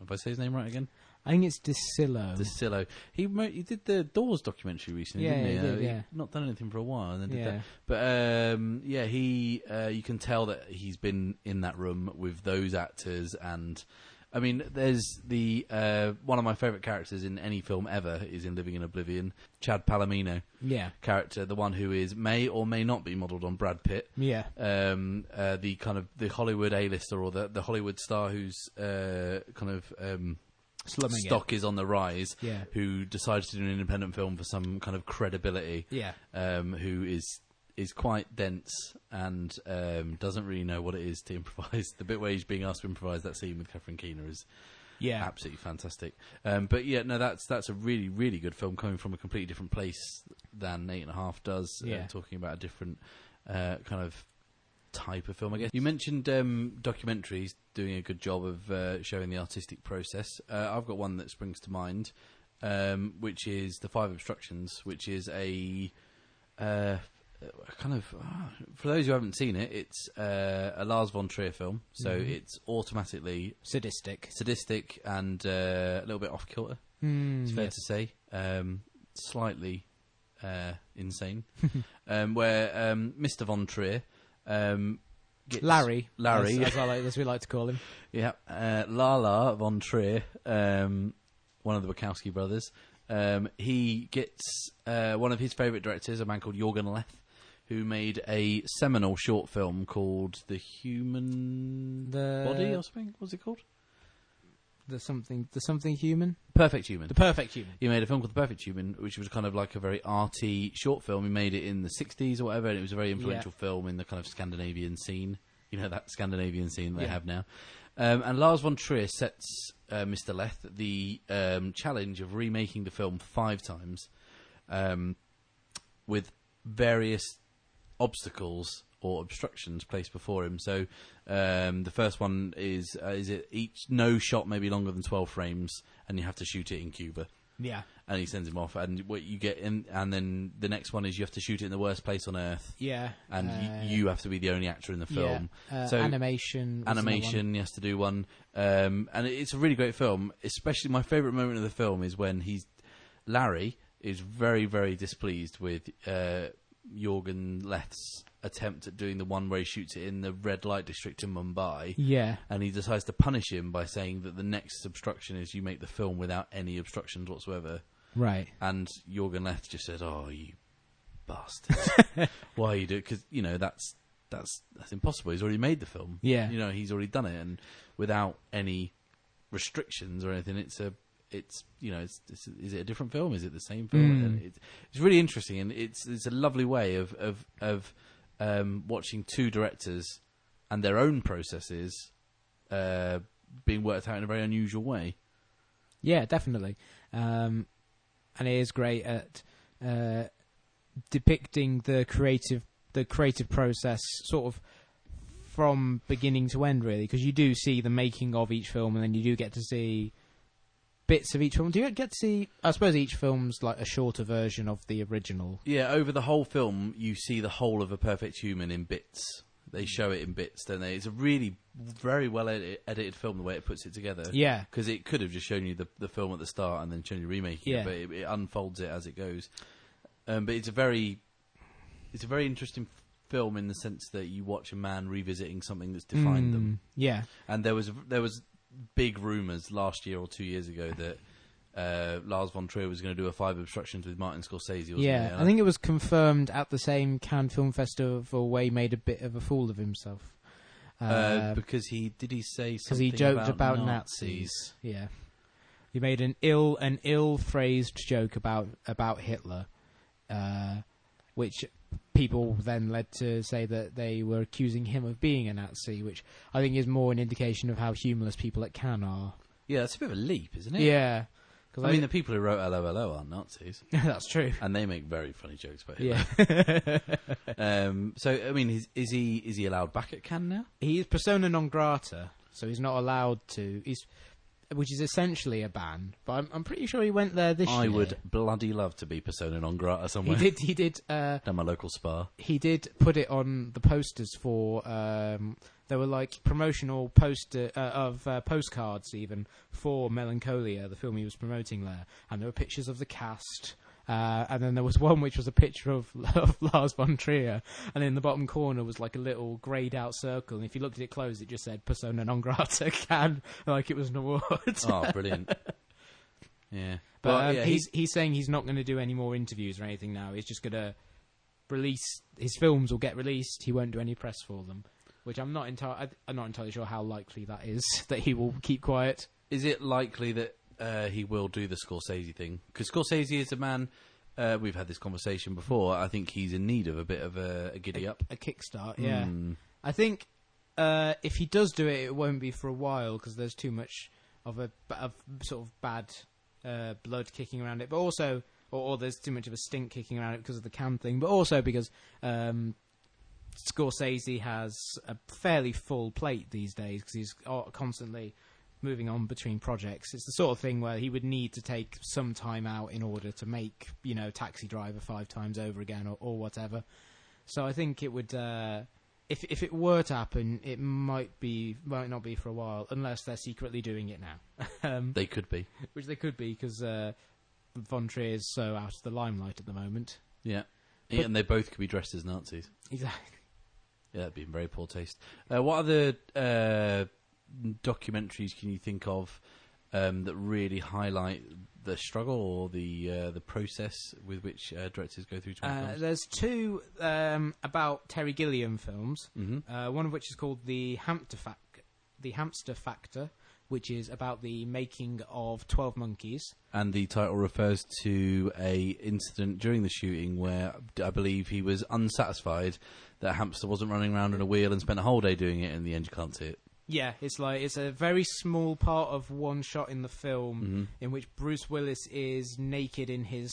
If I say his name right again, I think it's DeCillo. DiCillo. He mo- he did the Doors documentary recently, Yeah, didn't he? he did, Uh, yeah. Not done anything for a while, and then did Yeah. that. But um, yeah, he uh, you can tell that he's been in that room with those actors, and I mean, there's the uh, one of my favourite characters in any film ever is in Living in Oblivion, Chad Palomino yeah, character, the one who is may or may not be modelled on Brad Pitt. yeah, Um, uh, the kind of the Hollywood A-lister or the the Hollywood star who's uh, kind of um, slumming stock is on the rise. Yeah, who decides to do an independent film for some kind of credibility, yeah, um, who is is quite dense and um, doesn't really know what it is to improvise. The bit where he's being asked to improvise that scene with Catherine Keener is yeah, absolutely fantastic. Um, but yeah, no, that's that's a really really good film coming from a completely different place than Eight and a Half does. uh, talking about a different uh, kind of type of film, I guess. You mentioned um, documentaries doing a good job of uh, showing the artistic process. Uh, I've got one that springs to mind, um, which is The Five Obstructions, which is a uh, kind of ah, for those who haven't seen it, it's uh, a Lars von Trier film, so Mhm. it's automatically sadistic. sadistic and uh, a little bit off kilter. Mm, It's fair yes. to say, um, slightly uh, insane. um, where um, Mr. Von Trier um, gets Larry, Larry. as, as, I like, as we like to call him. yeah, uh, Lala Von Trier, um, one of the Wachowski brothers. Um, he gets uh, one of his favourite directors, a man called Jorgen Leth, who made a seminal short film called The Human The Body or something. What's it called? The something, the something human, Perfect Human. the perfect human. He made a film called The Perfect Human, which was kind of like a very arty short film. He made it in the 60s or whatever, and it was a very influential film in the kind of Scandinavian scene. You know, that Scandinavian scene they Yeah. have now. Um, and Lars von Trier sets uh, Mr. Leth the um, challenge of remaking the film five times um, with various obstacles or obstructions placed before him. So um, the first one is uh, is it each no shot maybe longer than twelve frames, and you have to shoot it in Cuba. Yeah, And he sends him off, and what you get in, and then the next one is you have to shoot it in the worst place on earth, yeah, and uh, y you have to be the only actor in the film. Yeah. Uh, So- animation, was another one. Animation, he has to do one, um, and it's a really great film. Especially my favourite moment of the film is when he's Larry is very very displeased with uh, Jorgen Leth's attempt at doing the one where he shoots it in the red light district in Mumbai. Yeah, And he decides to punish him by saying that the next obstruction is you make the film without any obstructions whatsoever. right. And Jorgen Leth just said, "Oh, you bastard! Why you do? Because you know that's that's that's impossible. He's already made the film. Yeah. you know he's already done it, and without any restrictions or anything. It's a it's you know it's, it's is it a different film? Is it the same film? Mm. It's it's really interesting, and it's it's a lovely way of of of um, watching two directors and their own processes uh, being worked out in a very unusual way. Yeah, definitely. Um, and it is great at uh, depicting the creative the creative process sort of from beginning to end really because you do see the making of each film and then you do get to see bits of each film do you get to see i suppose each film's like a shorter version of the original Yeah, over the whole film, you see the whole of a perfect human in bits. They show it in bits, don't they? It's a really very well edit- edited film the way it puts it together. yeah because it could have just shown you the the film at the start and then shown you remaking Yeah. it, but it, it unfolds it as it goes. Um, but it's a very it's a very interesting film in the sense that you watch a man revisiting something that's defined them. Mm, yeah And there was there was big rumours last year or two years ago that uh, Lars von Trier was going to do a Five Obstructions with Martin Scorsese. Yeah? I think it was confirmed at the same cannes film festival where he made a bit of a fool of himself uh, Uh, because he did he say because something he joked about, about, Nazis. Nazis. Yeah, he made an ill an ill phrased joke about about Hitler, uh, which people then led to say that they were accusing him of being a Nazi, which I think is more an indication of how humorless people at Cannes are. Yeah, that's a bit of a leap, isn't it? Yeah, 'Cause I mean, the people who wrote LOLO aren't Nazis, that's true. and they make very funny jokes about Hitler. Yeah, Um, so, I mean, is, is he is he allowed back at Cannes now? he's persona non grata, so he's not allowed to. He's, which is essentially a ban. But I'm, I'm pretty sure he went there this year. I year. would bloody love to be persona non grata somewhere. He somewhere. did. He did. Uh, Down my local spa. he did put it on the posters for. Um, there were like promotional poster uh, of uh, postcards even for Melancholia, the film he was promoting there, and there were pictures of the cast. Uh, and then there was one which was a picture of, of Lars von Trier, and in the bottom corner was like a little greyed out circle. And if you looked at it close, it just said "Persona non grata can," like it was an award. Oh, brilliant. Yeah. But Well, um, yeah, he's he's saying he's not going to do any more interviews or anything now. He's just going to release his films will get released. He won't do any press for them, which I'm not entirely I'm not entirely sure how likely that is that he will keep quiet. Is it likely that uh, he will do the Scorsese thing? Because Scorsese is a man. Uh, we've had this conversation before. I think he's in need of a bit of a, a giddy up. A kickstart, yeah. Hmm. I think uh, if he does do it, it won't be for a while because there's too much of a of sort of bad uh, blood kicking around it, but also. Or, or there's too much of a stink kicking around it because of the Cannes thing, but also because um, Scorsese has a fairly full plate these days because he's uh, constantly moving on between projects. It's the sort of thing where he would need to take some time out in order to make, you know, Taxi Driver five times over again or, or whatever. So I think it would, uh, if if it were to happen, it might be might not be for a while unless they're secretly doing it now, um, They could be. which they could be because uh, Von Trier is so out of the limelight at the moment. Yeah. But- yeah. And they both could be dressed as Nazis. Exactly. Yeah, that'd be in very poor taste. Uh, what other uh, documentaries can you think of um, that really highlight the struggle or the uh, the process with which uh, directors go through to make Uh, films? there's two um, about Terry Gilliam films. Mm-hmm. Uh, one of which is called the Hamster Fac- the Hamster Factor, which is about the making of Twelve Monkeys. And the title refers to a incident during the shooting where I believe he was unsatisfied that a hamster wasn't running around in a wheel and spent a whole day doing it. In the end, you can't see it. Yeah, it's like it's a very small part of one shot in the film Mhm. in which Bruce Willis is naked in his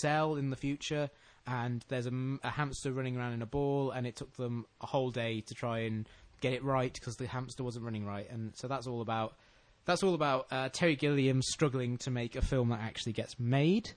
cell in the future, and there's a hamster running around in a ball, and it took them a whole day to try and get it right because the hamster wasn't running right, and so that's all about that's all about uh, Terry Gilliam struggling to make a film that actually gets made,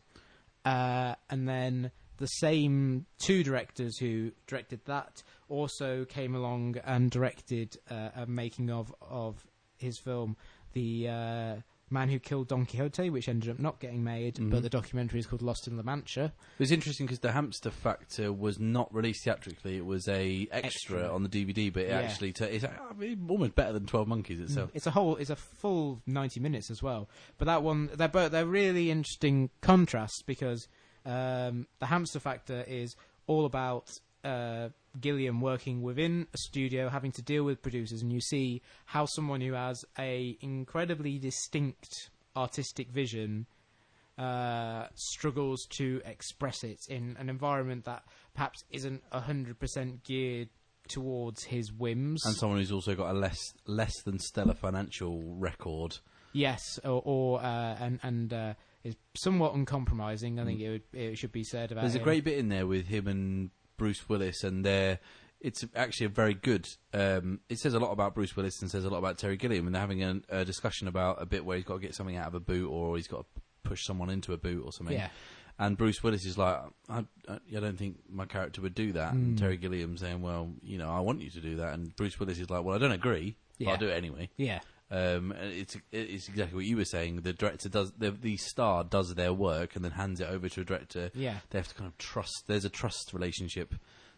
uh, and then the same two directors who directed that also came along and directed uh, a making of of his film, the uh, Man Who Killed Don Quixote, which ended up not getting made, Mhm. but the documentary is called Lost in La Mancha. It was interesting because the hamster factor was not released theatrically; it was a extra, Extra. on the DVD. But it Yeah. actually, t- it's I mean, almost better than Twelve Monkeys itself. It's a whole, it's a full ninety minutes as well. But that one, they're both they're really interesting contrasts because um, the Hamster Factor is all about uh, Gilliam working within a studio, having to deal with producers, and you see how someone who has a incredibly distinct artistic vision uh, struggles to express it in an environment that perhaps isn't hundred percent geared towards his whims. And someone who's also got a less less than stellar financial record. Yes, or, or uh, and and uh, is somewhat uncompromising. I think it would it should be said about. Mm. There's a great bit in there with him and Bruce Willis, and they're. It's actually a very good. Um, it says a lot about Bruce Willis and says a lot about Terry Gilliam, and they're having a, a discussion about a bit where he's got to get something out of a boot, or he's got to push someone into a boot, or something. Yeah, And Bruce Willis is like, I, I, I don't think my character would do that. And Mm. Terry Gilliam saying, well, you know, I want you to do that. And Bruce Willis is like, well, I don't agree, but Yeah. I'll do it anyway. yeah, Um, it's it's exactly what you were saying. The director does the the star does their work and then hands it over to a director. yeah, They have to kind of trust. There's a trust relationship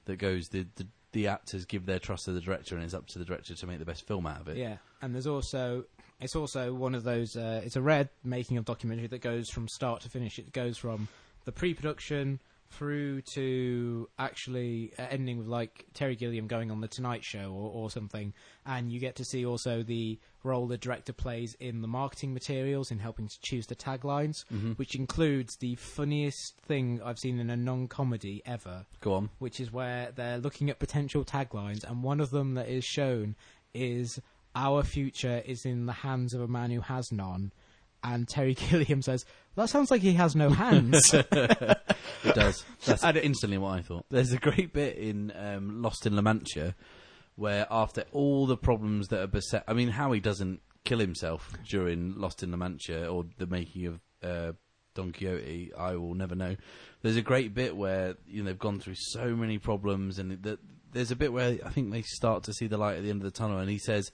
that goes. The, the the actors give their trust to the director, and it's up to the director to make the best film out of it. yeah. And there's also it's also one of those. Uh, it's a rare making of documentary that goes from start to finish. It goes from the pre-production through to actually uh, ending with like Terry Gilliam going on the Tonight Show or, or something, and you get to see also the role the director plays in the marketing materials in helping to choose the taglines, Mhm. which includes the funniest thing I've seen in a non-comedy ever, Go on. which is where they're looking at potential taglines, and one of them that is shown is "Our future is in the hands of a man who has none." And Terry Gilliam says, "That sounds like he has no hands." It does. That's And instantly what I thought. There's a great bit in um, Lost in La Mancha where after all the problems that are beset, I mean, Howie doesn't kill himself during Lost in La Mancha or the making of uh, Don Quixote. I will never know. There's a great bit where you know they've gone through so many problems, and that there's a bit where I think they start to see the light at the end of the tunnel, and he says,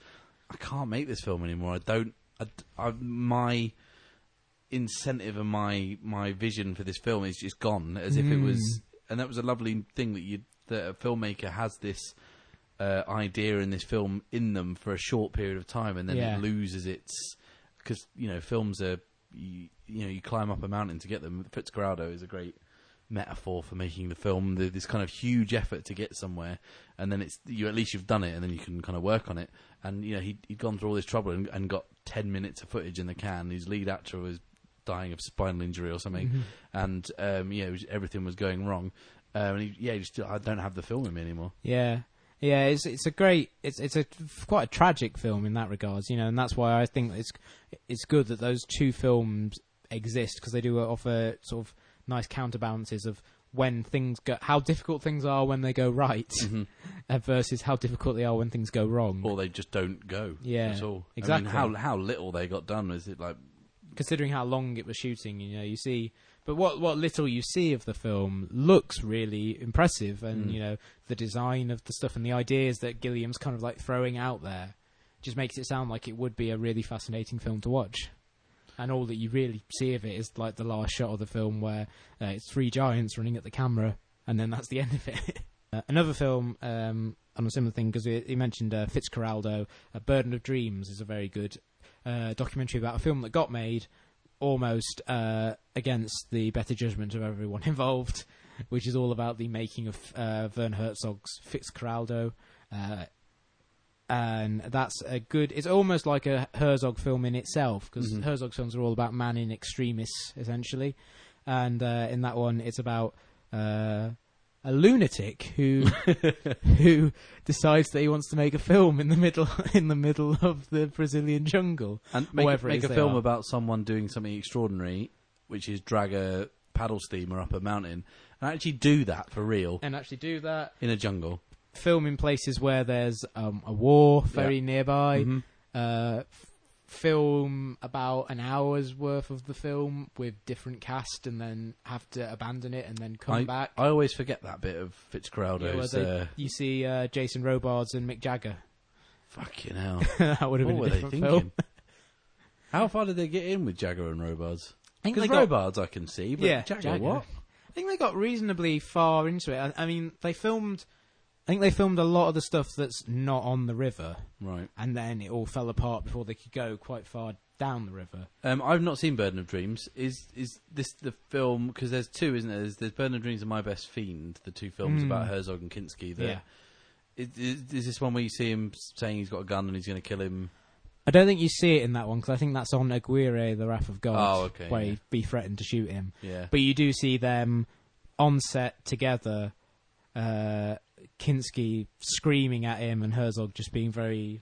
"I can't make this film anymore. I don't. I, I, my." Incentive and my my vision for this film is just gone as if it was and that was a lovely thing that you that a filmmaker has this uh, idea in this film in them for a short period of time and then Yeah. it loses its because you know films are you, you know you climb up a mountain to get them. Fitzcarraldo is a great metaphor for making the film. The, this kind of huge effort to get somewhere and then it's you at least you've done it and then you can kind of work on it. And you know he he'd gone through all this trouble and, and got 10 minutes of footage in the can. His lead actor was dying of spinal injury or something. And um yeah was, everything was going wrong. Um, and he, yeah he just I don't have the film in me anymore. Yeah, yeah, it's it's a great, it's it's a quite a tragic film in that regards, you know, and that's why I think it's it's good that those two films exist because they do offer sort of nice counterbalances of when things go, how difficult things are when they go right, uh, versus how difficult they are when things go wrong. or they just don't go Yeah, at all. Exactly. I mean, how how little they got done is it like considering how long it was shooting, you know, you see. But what what little you see of the film looks really impressive, and Mm. you know the design of the stuff and the ideas that Gilliam's kind of like throwing out there just makes it sound like it would be a really fascinating film to watch. And all that you really see of it is like the last shot of the film where uh, it's three giants running at the camera, and then that's the end of it. uh, another film um, on a similar thing because he mentioned uh, Fitzcarraldo, uh, Burden of Dreams is a very good uh, documentary about a film that got made almost uh, against the better judgment of everyone involved, which is all about the making of uh, Werner Herzog's Fitzcarraldo. Uh, and that's a good. It's almost like a Herzog film in itself because Mhm. Herzog films are all about man in extremis, essentially. And uh, in that one, it's about uh, a lunatic who who decides that he wants to make a film in the middle in the middle of the Brazilian jungle. and make, is a film are. about someone doing something extraordinary which is drag a paddle steamer up a mountain and actually do that for real and actually do that. in a jungle Film in places where there's um, a war very Yeah. nearby. Mhm. Uh, film about an hour's worth of the film with different cast, and then have to abandon it and then come I, back. I always forget that bit of Yeah, they- uh, you see uh, Jason Robards and Mick Jagger. fucking hell that would have been a they different film. how far did they get in with Jagger and Robards because they got- Robards I can see but yeah, Jagger, Jagger. what I think they got reasonably far into it. I, I mean, they filmed. I think they filmed a lot of the stuff that's not on the river, right and then it all fell apart before they could go quite far down the river. Um, I've not seen Burden of Dreams. Is is this the film? Because there's two, isn't there? There's, there's Burden of Dreams and My Best Fiend, the two films Mm. about Herzog and Kinski. that- Yeah. Is, is, is this one where you see him saying he's got a gun and he's going to kill him? I don't think you see it in that one because I think that's on Aguirre, the Wrath of God, Oh, okay, where yeah. he'd be threatened to shoot him. Yeah. But you do see them on set together, uh, Kinski screaming at him and Herzog just being very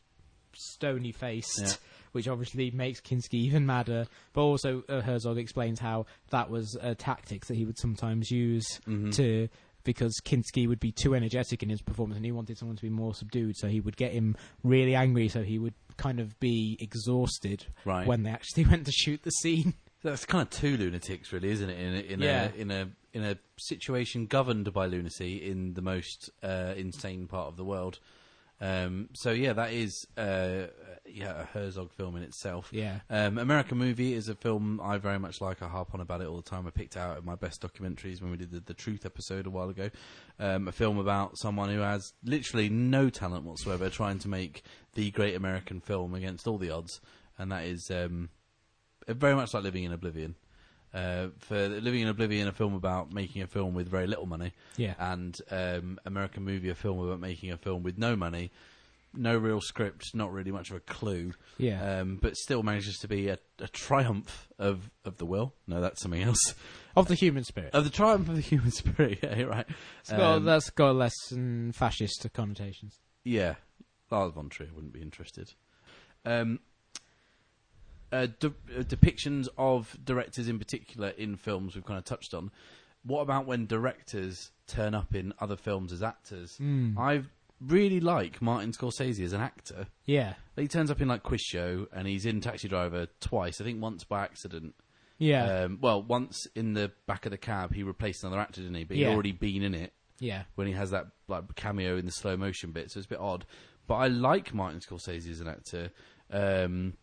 stony faced, Yeah. which obviously makes Kinski even madder. But also, uh, Herzog explains how that was a tactic that he would sometimes use Mhm. to. Because Kinski would be too energetic in his performance, and he wanted someone to be more subdued, so he would get him really angry, so he would kind of be exhausted right. when they actually went to shoot the scene. That's kind of two lunatics, really, isn't it? In a, in Yeah. a in a in a situation governed by lunacy in the most uh, insane part of the world. Um, so yeah, that is uh, yeah a Herzog film in itself. Yeah. Um, American Movie is a film I very much like. I harp on about it all the time. I picked out of my best documentaries when we did the, the Truth episode a while ago. Um, a film about someone who has literally no talent whatsoever, trying to make the great American film against all the odds, and that is um, very much like Living in Oblivion. Uh, for Living in Oblivion, a film about making a film with very little money, Yeah. and um, American Movie, a film about making a film with no money, no real script, not really much of a clue, Yeah. um, but still manages to be a, a triumph of, of the will. No, that's something else. of the human spirit. Of the triumph of the human spirit. Yeah, right. It's got, Um, that's got less than fascist connotations. yeah, Lars von Trier wouldn't be interested. Um, uh, de- uh, depictions of directors in particular in films we've kind of touched on. What about when directors turn up in other films as actors? Mm. I really like Martin Scorsese as an actor. Yeah, He turns up in like Quiz Show and he's in Taxi Driver twice. I think once by accident. yeah, Um, well, once in the back of the cab, he replaced another actor, didn't he? But he'd already been in it yeah. when he has that like cameo in the slow motion bit, so it's a bit odd. But I like Martin Scorsese as an actor. Um,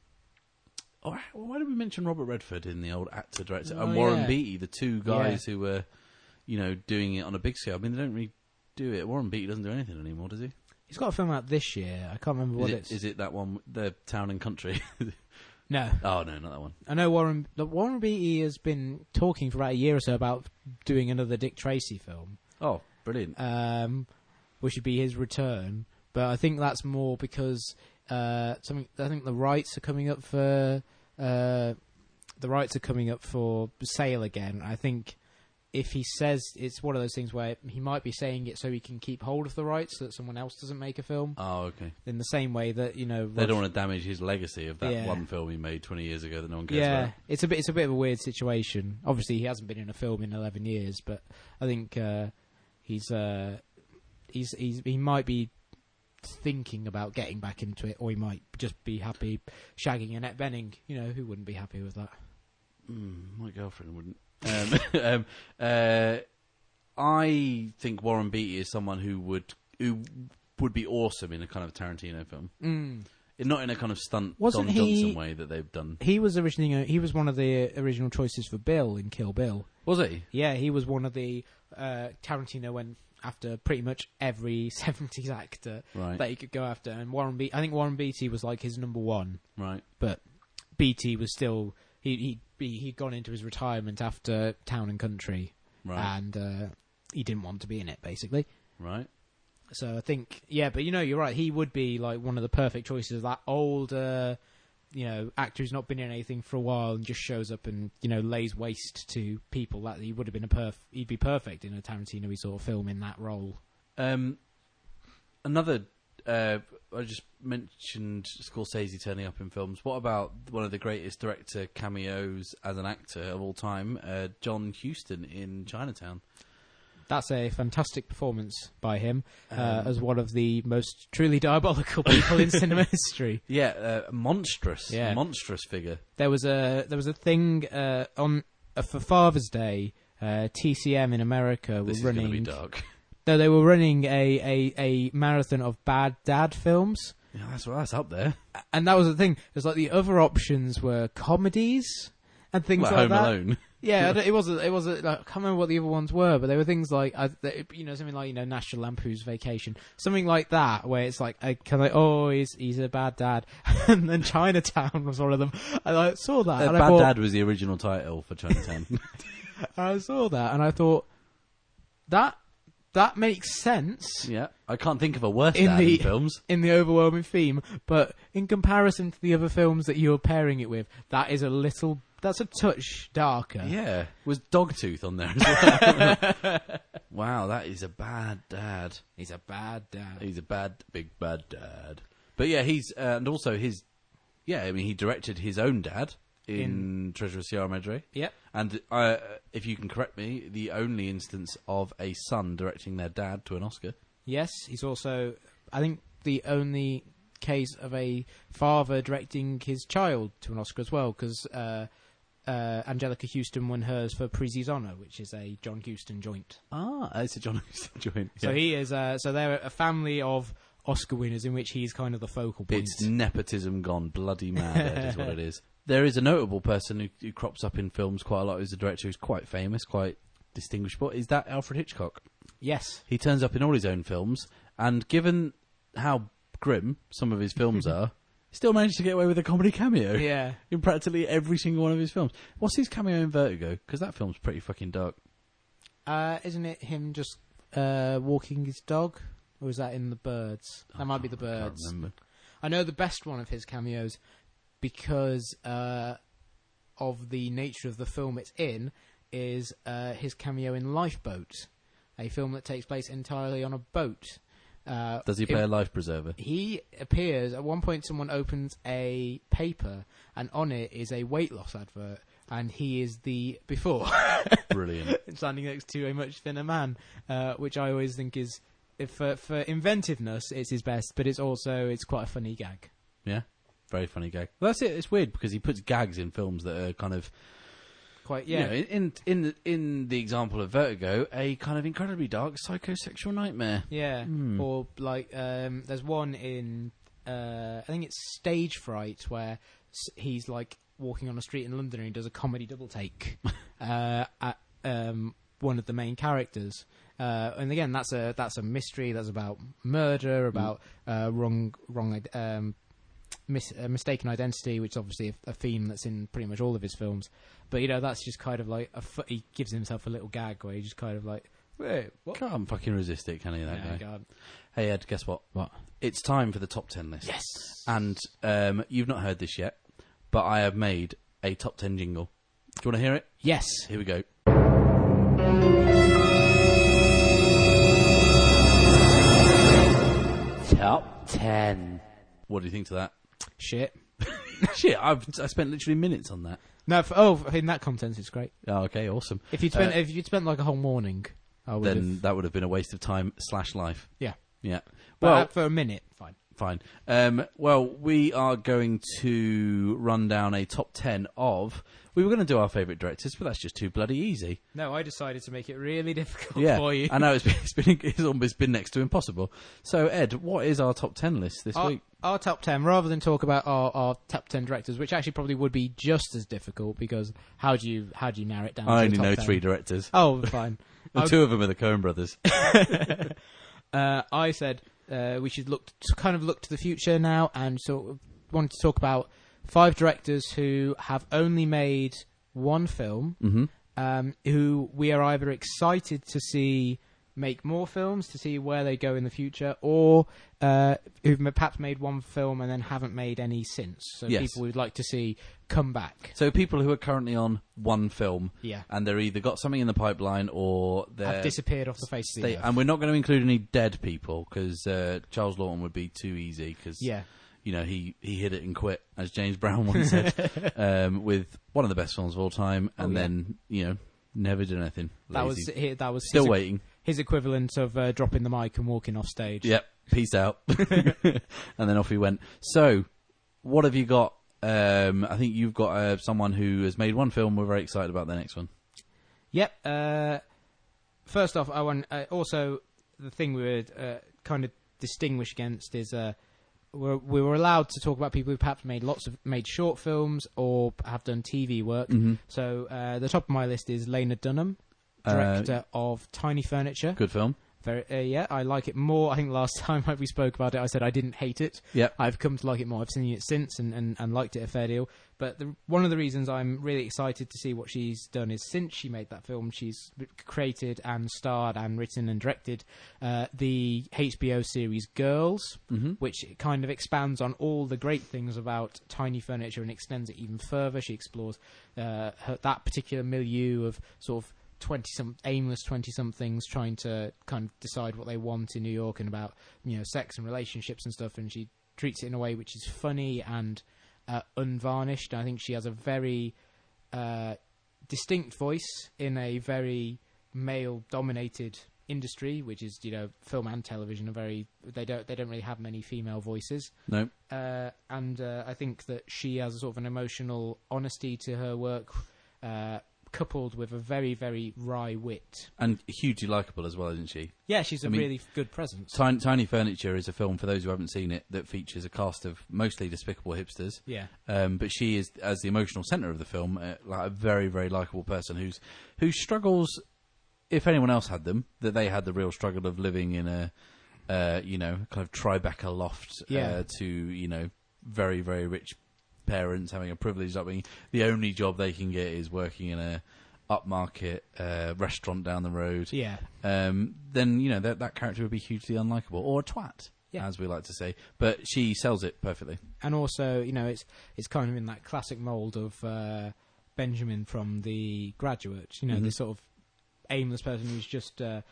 oh, why did we mention Robert Redford in the old actor director Oh, and Warren yeah. Beatty, the two guys who were, you know, doing it on a big scale? I mean, they don't really do it. Warren Beatty doesn't do anything anymore, does he? He's got a film out this year. I can't remember what it, it's. is it that one, the Town and Country? No, oh no, not that one. I know Warren. look, Warren Beatty has been talking for about a year or so about doing another Dick Tracy film, Oh, brilliant. um, which would be his return. But I think that's more because uh, something. I think the rights are coming up for uh, the rights are coming up for sale again. I think if he says it's one of those things where he might be saying it so he can keep hold of the rights so that someone else doesn't make a film. Oh, okay. In the same way that you know, They don't want to damage his legacy of that Yeah. one film he made 20 years ago that no one cares yeah, about. it's a bit it's a bit of a weird situation. Obviously, he hasn't been in a film in eleven years, but I think uh, he's uh, he's he's he might be thinking about getting back into it, or he might just be happy shagging Annette Bening. You know, who wouldn't be happy with that? Mm, my girlfriend wouldn't. Um, um, uh, I think Warren Beatty is someone who would who would be awesome in a kind of Tarantino film, Mm. not in a kind of stunt Wasn't Don he- Johnson way that they've done. He was originally he was one of the original choices for Bill in Kill Bill. Was he? Yeah, he was one of the uh, Tarantino went after pretty much every seventies actor Right, that he could go after, and Warren Be- I think Warren Beatty was like his number one. right. but Beatty was still he he he- he'd gone into his retirement after Town and Country, Right, and uh, he didn't want to be in it basically. right. So I think yeah, but you know you're right. He would be like one of the perfect choices. Of that old, uh, you know, actor who's not been in anything for a while and just shows up and you know lays waste to people. That he would have been a perf. He'd be perfect in a Tarantino sort of film in that role. Um, another. Uh, I just mentioned Scorsese turning up in films. What about one of the greatest director cameos as an actor of all time, uh, John Huston in Chinatown? That's a fantastic performance by him uh, Um, as one of the most truly diabolical people in cinema history. Yeah, uh, monstrous, Yeah. monstrous figure. there was a there was a thing uh, on uh, for Father's Day. Uh, TCM in America were This is going to be running. dark. No, they were running a, a, a marathon of bad dad films, Yeah, that's that's up there. and that was the thing. It was like the other options were comedies and things Like like Home that. Alone. Yeah, it wasn't. It wasn't. Like, I can't remember what the other ones were, but they were things like, I, they, you know, something like you know, National Lampoon's Vacation, something like that, where it's like, I kind of, oh, he's he's a bad dad, and then Chinatown was one of them. I saw that, Uh, and Bad thought, Dad was the original title for Chinatown. I saw that, and I thought that that makes sense yeah, I can't think of a worse In dad the- in films. in the overwhelming theme, but in comparison to the other films that you're pairing it with, that is a little, that's a touch darker. Yeah, was Dogtooth on there as well? wow, that is a bad dad. He's a bad dad. He's a bad, big bad dad. But yeah, he's uh, and also his. Yeah, I mean, he directed his own dad in, Treasure of Sierra Madre, Yep. and uh, if you can correct me, the only instance of a son directing their dad to an Oscar. Yes, he's also, I think, the only case of a father directing his child to an Oscar as well, because uh, uh, Anjelica Huston won hers for Prizzi's Honor, which is a John Huston joint. Ah, it's a John Huston joint. So he is, uh, so they're a family of Oscar winners in which he's kind of the focal point. It's nepotism gone bloody mad. Is what it is. There is a notable person who, who crops up in films quite a lot. Who's a director who's quite famous, quite distinguishable. Is that Alfred Hitchcock? yes. He turns up in all his own films, and given how grim some of his films are, still managed to get away with a comedy cameo Yeah. in practically every single one of his films. What's his cameo in Vertigo? Because that film's pretty fucking dark. Uh, isn't it him just uh, walking his dog? Or is that in The Birds? That might be The can't- I Birds. I know the best one of his cameos because uh, of the nature of the film it's in is uh, his cameo in Lifeboat, a film that takes place entirely on a boat. Uh, Does he it- play a life preserver? he appears at one point. Someone opens a paper, and on it is a weight loss advert, and he is the before Brilliant. standing next to a much thinner man, uh, which I always think is if for for inventiveness, it's his best, but it's also it's quite a funny gag. Yeah. Very funny gag. Well, that's it. It's weird because he puts gags in films that are kind of Quite you yeah. know, in in the, in the example of Vertigo, a kind of incredibly dark psychosexual nightmare. Yeah, Hmm. or like um, there's one in uh, I think it's Stage Fright where he's like walking on a street in London and he does a comedy double take uh, at um, one of the main characters. Uh, and again, that's a that's a mystery. That's about murder, about uh, wrong wrong um, mis- uh, mistaken identity, which is obviously a, a theme that's in pretty much all of his films. But you know, that's just kind of like a he gives himself a little gag where he just kind of like, wait, what? Can't fucking resist it, can he? That Yeah, guy. God. Hey Ed, guess what? What? It's time for the top ten list. Yes. And um, you've not heard this yet, but I have made a top ten jingle. Do you want to hear it? Yes. Here we go. Top 10. What do you think to that? Shit. Shit, I've I spent literally minutes on that. No, for, oh, in that context, it's great. Oh, okay, awesome. If you'd spent, Uh, if you'd spent like a whole morning, I would Then have. that would have been a waste of time slash life. Yeah. Yeah. But Well, uh, for a minute, fine. Fine. Um, well, we are going to run down a top 10 of. We were going to do our favourite directors, but that's just too bloody easy. No, I decided to make it really difficult yeah. for you. I know it's been, it's, been, it's almost been next to impossible. So, Ed, what is our top 10 list this Our, week? our top ten, rather than talk about our, our top ten directors, which actually probably would be just as difficult because how do you how do you narrow it down? I only know 10? three directors. Oh, fine. The I- two of them are the Coen brothers. uh, I said uh, we should look to kind of look to the future now, and so of wanted to talk about five directors who have only made one film, hmm um, who we are either excited to see make more films to see where they go in the future, or uh, who've perhaps made one film and then haven't made any since. So Yes. people we'd like to see come back. So, people who are currently on one film Yeah, and they're either got something in the pipeline or they're. have disappeared off the face of the they- earth. and we're not going to include any dead people because uh, Charles Laughton would be too easy because yeah, you know, he, he hit it and quit, as James Brown once said, um, with one of the best films of all time, and Oh, yeah. then you know, never did anything. that was Lazy. that was still waiting. His equivalent of uh, dropping the mic and walking off stage. Yep, peace out, and then off he went. So, what have you got? Um, I think you've got uh, someone who has made one film. We're very excited about the next one. Yep. Uh, first off, I want uh, also the thing we would uh, kind of distinguish against is uh, we're, we were allowed to talk about people who perhaps made lots of made short films or have done TV work. Mhm. So uh, the top of my list is Lena Dunham, Uh, director of Tiny Furniture. Good film. Very, uh, yeah, I like it more. I think last time we spoke about it, I said I didn't hate it. Yep. I've come to like it more. I've seen it since and, and, and liked it a fair deal. But the, one of the reasons I'm really excited to see what she's done is since she made that film, she's created and starred and written and directed uh, the HBO series Girls, Mm-hmm. which kind of expands on all the great things about tiny furniture and extends it even further. She explores uh, her, that particular milieu of sort of twenty some aimless twenty somethings trying to kind of decide what they want in New York and about you know sex and relationships and stuff. And she treats it in a way which is funny and uh, unvarnished. I think she has a very uh, distinct voice in a very male-dominated industry, which is you know film and television. Are very they don't they don't really have many female voices, No. uh, and uh, I think that she has a sort of an emotional honesty to her work. Coupled with a very very wry wit And hugely likable as well, isn't she? yeah she's a I mean- really good presence Tiny, Tiny Furniture is a film for those who haven't seen it that features a cast of mostly despicable hipsters. yeah Um, but she is, as the emotional centre of the film, uh, like a very, very likable person who's who struggles. If anyone else had them, that they had the real struggle of living in a, uh, you know, kind of Tribeca loft Yeah. uh, to you know very, very rich parents having a privileged upbringing. The only job they can get is working in a upmarket uh, restaurant down the road. yeah Um, then you know that that character would be hugely unlikable or a twat, Yeah. as we like to say. But she sells it perfectly. and also you know it's it's kind of in that classic mold of uh, Benjamin from The Graduate. You know, Mhm. this sort of aimless person who's just uh,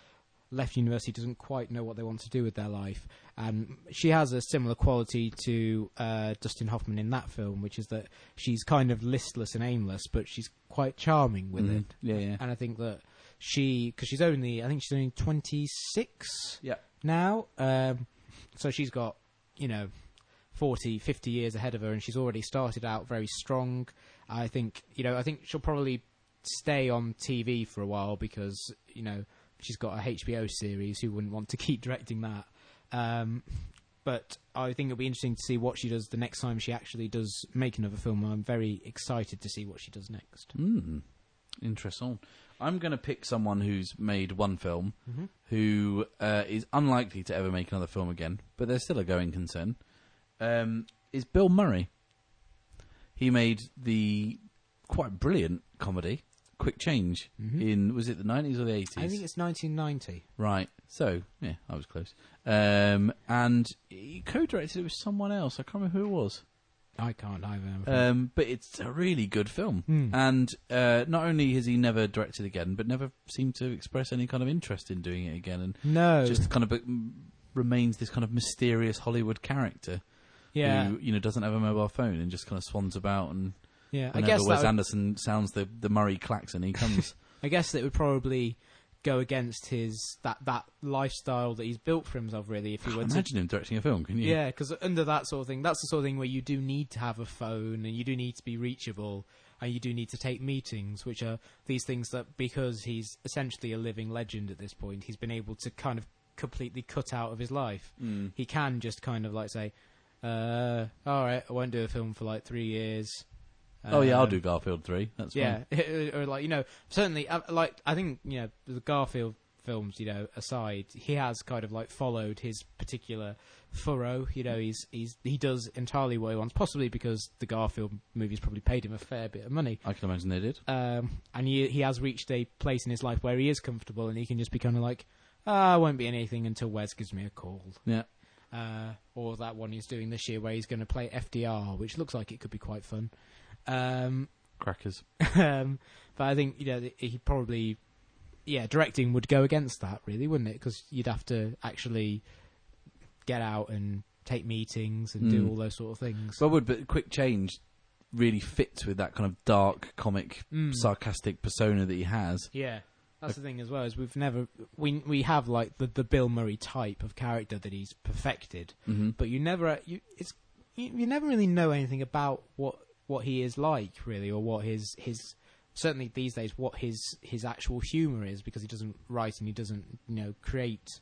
left university doesn't quite know what they want to do with their life. And she has a similar quality to uh, Dustin Hoffman in that film, which is that she's kind of listless and aimless, but she's quite charming with Mhm. it. Yeah, yeah. And I think that she, because she's only, I think she's only 26 Yeah. now. Um, so she's got, you know, 40, 50 years ahead of her, and she's already started out very strong. I think, you know, I think she'll probably stay on TV for a while because, you know, she's got a HBO series. Who wouldn't want to keep directing that? Um, but I think it'll be interesting to see what she does the next time she actually does make another film. I'm very excited to see what she does next. Mm. Interesting. I'm going to pick someone who's made one film, Mhm. who uh, is unlikely to ever make another film again, but they're still a going concern. Um, is Bill Murray? He made the quite brilliant comedy Quick Change Mhm. in was it the 90s or the 80s? I think it's 1990. Right. So, yeah, I was close. Um, and he co-directed it with someone else. I can't remember who it was. I can't either. Um, but it's a really good film. Hmm. And uh, not only has he never directed again, but never seemed to express any kind of interest in doing it again, and no, just kind of remains this kind of mysterious Hollywood character yeah, who you know doesn't have a mobile phone and just kind of swans about and yeah. I guess Wes would, Anderson sounds the the Murray klaxon, he comes. I guess that would probably go against his that that lifestyle that he's built for himself. Really, if you were to Imagine him directing a film, can you? Yeah, because under that sort of thing, that's the sort of thing where you do need to have a phone and you do need to be reachable and you do need to take meetings, which are these things that because he's essentially a living legend at this point, he's been able to kind of completely cut out of his life. Mm. He can just kind of like say, uh, "All right, I won't do a film for like three years." Oh yeah, I'll Um, do Garfield three. That's yeah, or like you know, certainly, uh, like I think you know the Garfield films, you know, aside, he has kind of like followed his particular furrow. You know, he's he's he does entirely what he wants, possibly because the Garfield movies probably paid him a fair bit of money. I can imagine they did. Um, and he he has reached a place in his life where he is comfortable and he can just be kind of like, ah, I won't be anything until Wes gives me a call. Yeah. Uh, or that one he's doing this year where he's going to play FDR, which looks like it could be quite fun. Um, Crackers. um, but I think you know he probably, yeah, directing would go against that, really, wouldn't it? Because you'd have to actually get out and take meetings and do Mm. all those sort of things. But would but Quick Change really fits with that kind of dark comic Mm. sarcastic persona that he has. yeah, that's the thing as well. Is we've never we we have like the the Bill Murray type of character that he's perfected, Mm-hmm. but you never you it's you, you never really know anything about what what he is like really or what his his certainly these days what his his actual humor is because he doesn't write and he doesn't you know create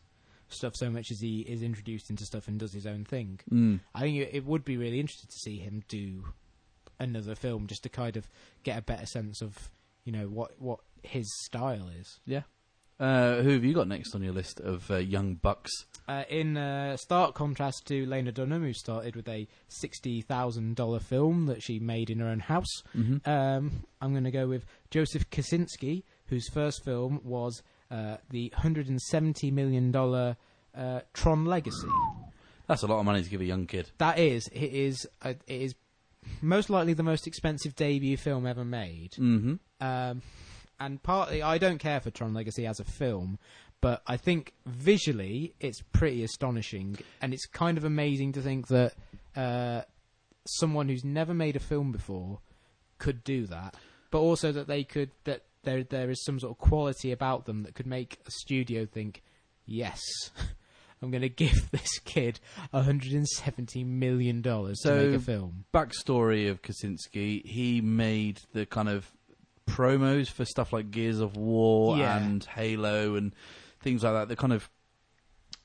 stuff so much as he is introduced into stuff and does his own thing. Mm. i think it, it would be really interesting to see him do another film just to kind of get a better sense of you know what what his style is Uh, who have you got next on your list of uh, young bucks? Uh, in uh, stark contrast to Lena Dunham, who started with a sixty thousand dollar film that she made in her own house, Mm-hmm. um, I'm going to go with Joseph Kosinski, whose first film was uh, the hundred and seventy million dollar uh, Tron Legacy. That's a lot of money to give a young kid. That is, it is, uh, it is most likely the most expensive debut film ever made. Mm-hmm. Um, and partly, I don't care for Tron Legacy as a film, but I think visually it's pretty astonishing, and it's kind of amazing to think that uh, someone who's never made a film before could do that, but also that they could that there there is some sort of quality about them that could make a studio think, yes. I'm going to give this kid 170 million dollars to make a film. Backstory of Kosinski: He made the kind of promos for stuff like Gears of War Yeah. and Halo and things like that. The kind of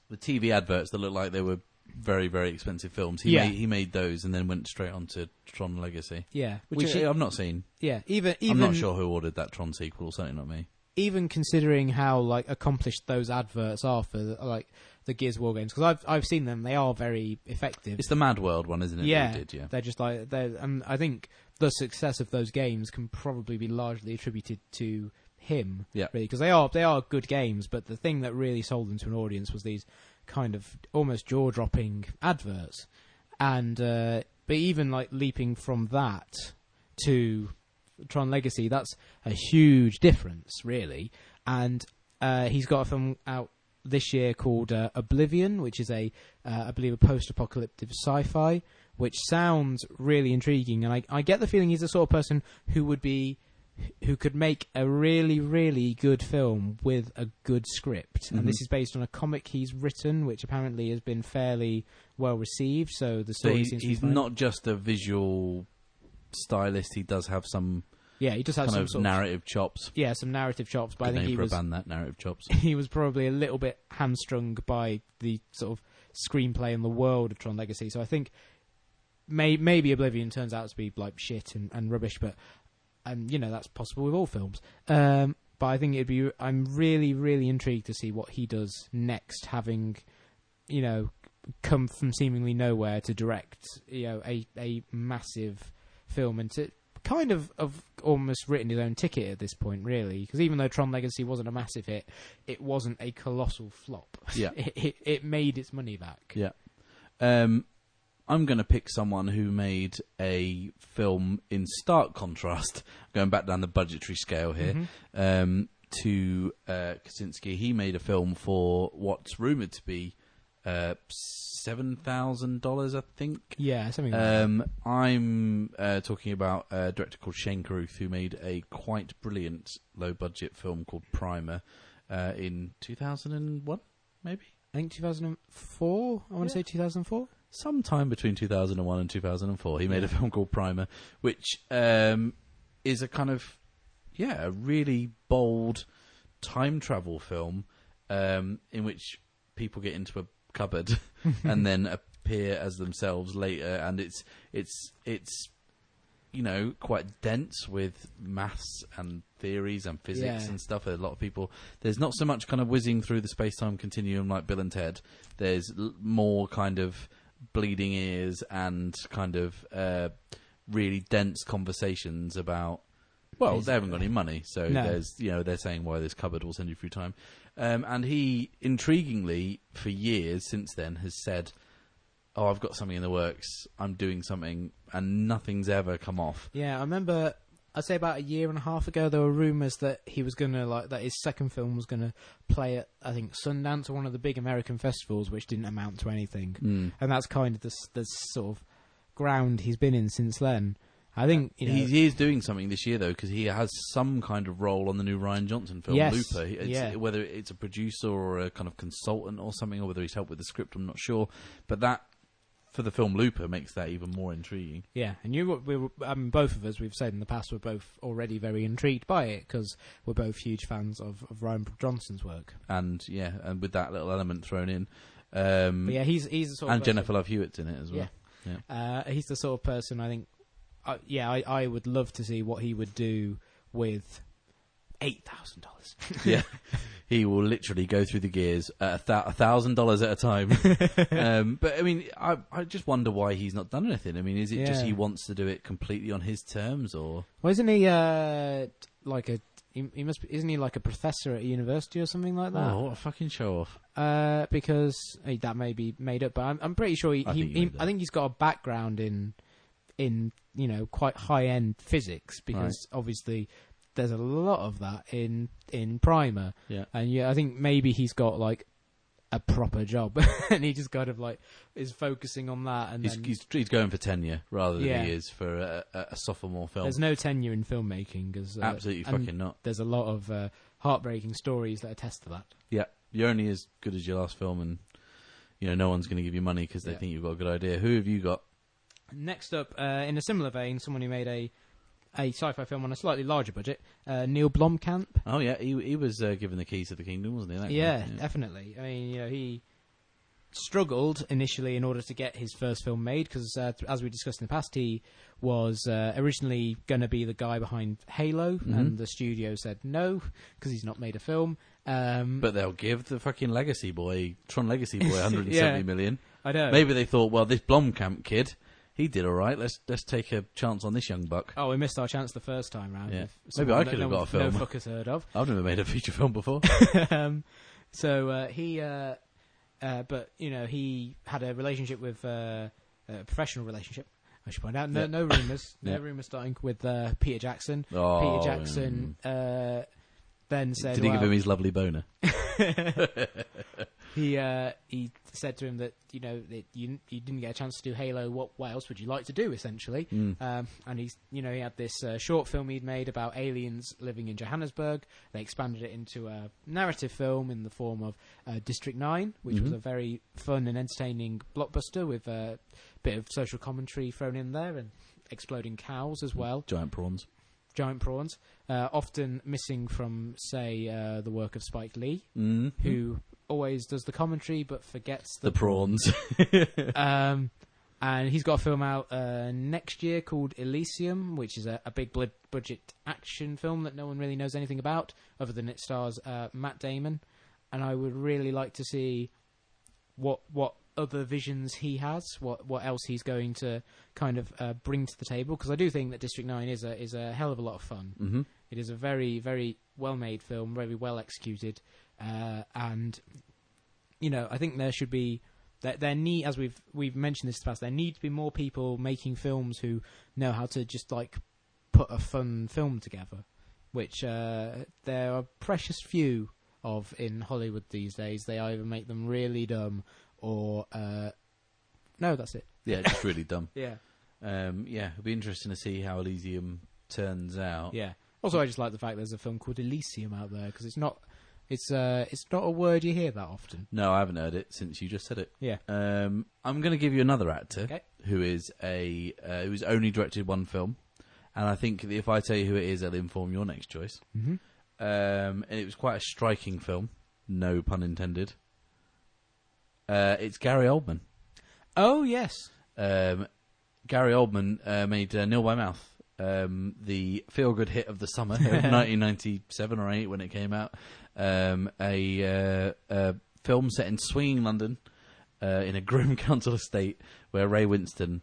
the TV adverts that look like they were very very expensive films. He Yeah. made, he made those and then went straight on to Tron Legacy, Yeah, which, I, I've not seen. yeah, even even I'm not sure who ordered that Tron sequel. Certainly not me. even considering how like accomplished those adverts are for like the Gears of War games, because I've I've seen them, they are very effective. It's the Mad World one, isn't it? yeah, did, yeah. they're just like they're, and I think the success of those games can probably be largely attributed to him. Yeah. really, because they are they are good games, but the thing that really sold them to an audience was these kind of almost jaw dropping adverts, and uh, but even like leaping from that to Tron Legacy, that's a huge difference, really. And uh, he's got a film out this year called uh, Oblivion, which is a, uh, I believe, a post-apocalyptic sci-fi, which sounds really intriguing. And I, I get the feeling he's the sort of person who would be, who could make a really, really good film with a good script. Mhm. And this is based on a comic he's written, which apparently has been fairly well received. So the So story he's, seems to he's not just a visual stylist. He does have some Yeah, he does have kind some of sort of narrative chops. yeah some narrative chops, but I think he was band that narrative chops. he was probably a little bit hamstrung by the sort of screenplay and the world of Tron Legacy. So I think may, maybe Oblivion turns out to be like shit and, and rubbish, but um, you know that's possible with all films. Um, but I think it'd be. I'm really, really intrigued to see what he does next, having you know come from seemingly nowhere to direct you know a a massive film and to kind of of almost written his own ticket at this point really because even though Tron Legacy wasn't a massive hit it wasn't a colossal flop Yeah. it, it, it made its money back Yeah. Um, I'm going to pick someone who made a film in stark contrast, going back down the budgetary scale here, Mhm. um, to uh, Kosinski. He made a film for what's rumoured to be uh, $7,000, I think. yeah something like that. Um, I'm uh, talking about a director called Shane Carruth, who made a quite brilliant low budget film called Primer uh, in 2001, maybe? I think 2004 I want Yeah. to say 2004 sometime between 2001 and 2004 he made a film called primer which um, is a kind of yeah a really bold time travel film um, in which people get into a cupboard and then appear as themselves later. And it's it's it's you know quite dense with maths and theories and physics Yeah. and stuff. A lot of people there's not so much kind of whizzing through the space-time continuum like bill and ted. There's l- more kind of bleeding ears and kind of uh, really dense conversations about well they haven't got any money so No. there's you know they're saying why this cupboard will send you through time um, and he intriguingly for years since then has said oh i've got something in the works i'm doing something and nothing's ever come off Yeah, I remember. I'd say about a year and a half ago, there were rumours that he was gonna like that his second film was gonna play at I think Sundance or one of the big American festivals, which didn't amount to anything. Mm. And that's kind of the the sort of ground he's been in since then. I think you know, he, he is doing something this year though because he has some kind of role on the new Rian Johnson film Yes, Looper. It's, yeah. Whether it's a producer or a kind of consultant or something, or whether he's helped with the script, I'm not sure. But that for the film Looper makes that even more intriguing. Yeah, and you, we were, I mean, both of us, we've said in the past, we're both already very intrigued by it because we're both huge fans of, of Rian Johnson's work. And yeah, and with that little element thrown in, um, yeah, he's he's the sort of and Jennifer Love Hewitt's in it as well. Yeah. Uh, he's the sort of person I think. Uh, yeah, I, I would love to see what he would do with eight thousand dollars. yeah. He will literally go through the gears at a thousand dollars at a time. um, but I mean, I I just wonder why he's not done anything. I mean, is it just Yeah. he wants to do it completely on his terms, or Well, isn't he uh, like a? He, he must. Be, isn't he like a professor at a university or something like that? oh, what a fucking show off? Uh, because eh, that may be made up, but I'm, I'm pretty sure he. I he, think you he made that I think he's got a background in, in you know, quite high end physics because obviously there's a lot of that in in Primer, Yeah. and yeah, I think maybe he's got like a proper job, and he just kind of like is focusing on that, and He's, then he's he's going for tenure rather than Yeah. he is for a, a, sophomore film. there's no tenure in filmmaking, as uh, Absolutely fucking not. There's a lot of uh, heartbreaking stories that attest to that. Yeah, you're only as good as your last film, and you know no one's going to give you money because they Yeah. think you've got a good idea. Who have you got? Next up, uh, in a similar vein, someone who made a a sci-fi film on a slightly larger budget, uh, Neill Blomkamp. Oh yeah, he he was uh, given the keys to the kingdom, wasn't he? That guy? Yeah, definitely. I mean, you know, he struggled initially in order to get his first film made because, uh, th- as we discussed in the past, he was uh, originally going to be the guy behind Halo, Mhm. and the studio said no because he's not made a film. Um, But they'll give the fucking Legacy Boy, Tron Legacy Boy, 170 Yeah. million. I know. Maybe they thought, well, this Blomkamp kid, he did all right. Let's let's take a chance on this young buck. Oh, we missed our chance the first time round. Yeah. Maybe I could have got a film. No fuckers heard of. I've never made a feature film before. um, so uh, he, uh, uh, but you know, he had a relationship with uh, a professional relationship. I should point out, no, Yeah. no rumors, no Yeah. rumors starting with uh, Peter Jackson. Oh, Peter Jackson uh, then mm. said, Did he give him his lovely boner? he uh, he said to him that you know that you you didn't get a chance to do Halo. What what else would you like to do? Essentially, Mm. um, and he's you know he had this uh, short film he'd made about aliens living in Johannesburg. They expanded it into a narrative film in the form of uh, District Nine, which was Mhm. a very fun and entertaining blockbuster with a bit of social commentary thrown in there and exploding cows as well Giant prawns. giant prawns, uh, often missing from, say, uh, the work of Spike Lee, Mm. who always does the commentary but forgets the the. prawns. um, and he's got a film out uh, next year called Elysium, which is a, a big blood budget action film that no one really knows anything about, other than it stars uh, Matt Damon. And I would really like to see what what other visions he has, what what else he's going to kind of uh, bring to the table. Because I do think that District Nine is a is a hell of a lot of fun. hmm It is a very, very well made film, very well executed, uh, and you know, I think there should be there, there need as we've we've mentioned this in the past. There need to be more people making films who know how to just like put a fun film together, which uh, there are precious few of in Hollywood these days. They either make them really dumb or uh, no, that's it. Yeah, just really dumb. Yeah, Um, yeah, it'll be interesting to see how Elysium turns out. yeah. Also, I just like the fact there's a film called Elysium out there because it's not. It's uh, it's not a word you hear that often. No, I haven't heard it since you just said it. Yeah. Um, I'm going to give you another actor Okay. who is a uh, who's only directed one film, and I think that if I tell you who it is, it'll inform your next choice. Mm-hmm. Um, and it was quite a striking film, no pun intended. Uh, it's Gary Oldman. Oh yes, Um, Gary Oldman uh, made uh, Nil by Mouth, um, the feel-good hit of the summer of 1997 or 8 when it came out. Um, a, uh, a film set in swinging London uh, in a grim council estate where Ray Winstone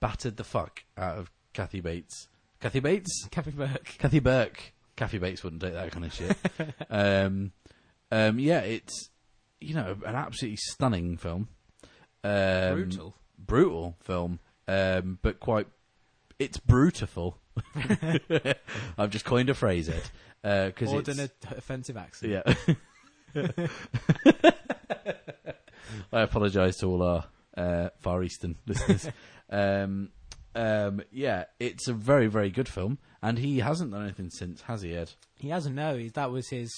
battered the fuck out of Kathy Bates. Kathy Bates? Kathy Burke. Kathy Burke. Kathy Bates wouldn't take that kind of shit. um, um, yeah, it's you know an absolutely stunning film. Um, Brutal. brutal film, um, but quite. It's brutiful. I've just coined a phrase it because Or it's an offensive accent. yeah. I apologise to all our uh, Far Eastern listeners. um, um, yeah, it's a very, very good film, and he hasn't done anything since, has he, Ed? He hasn't. No, He- that was his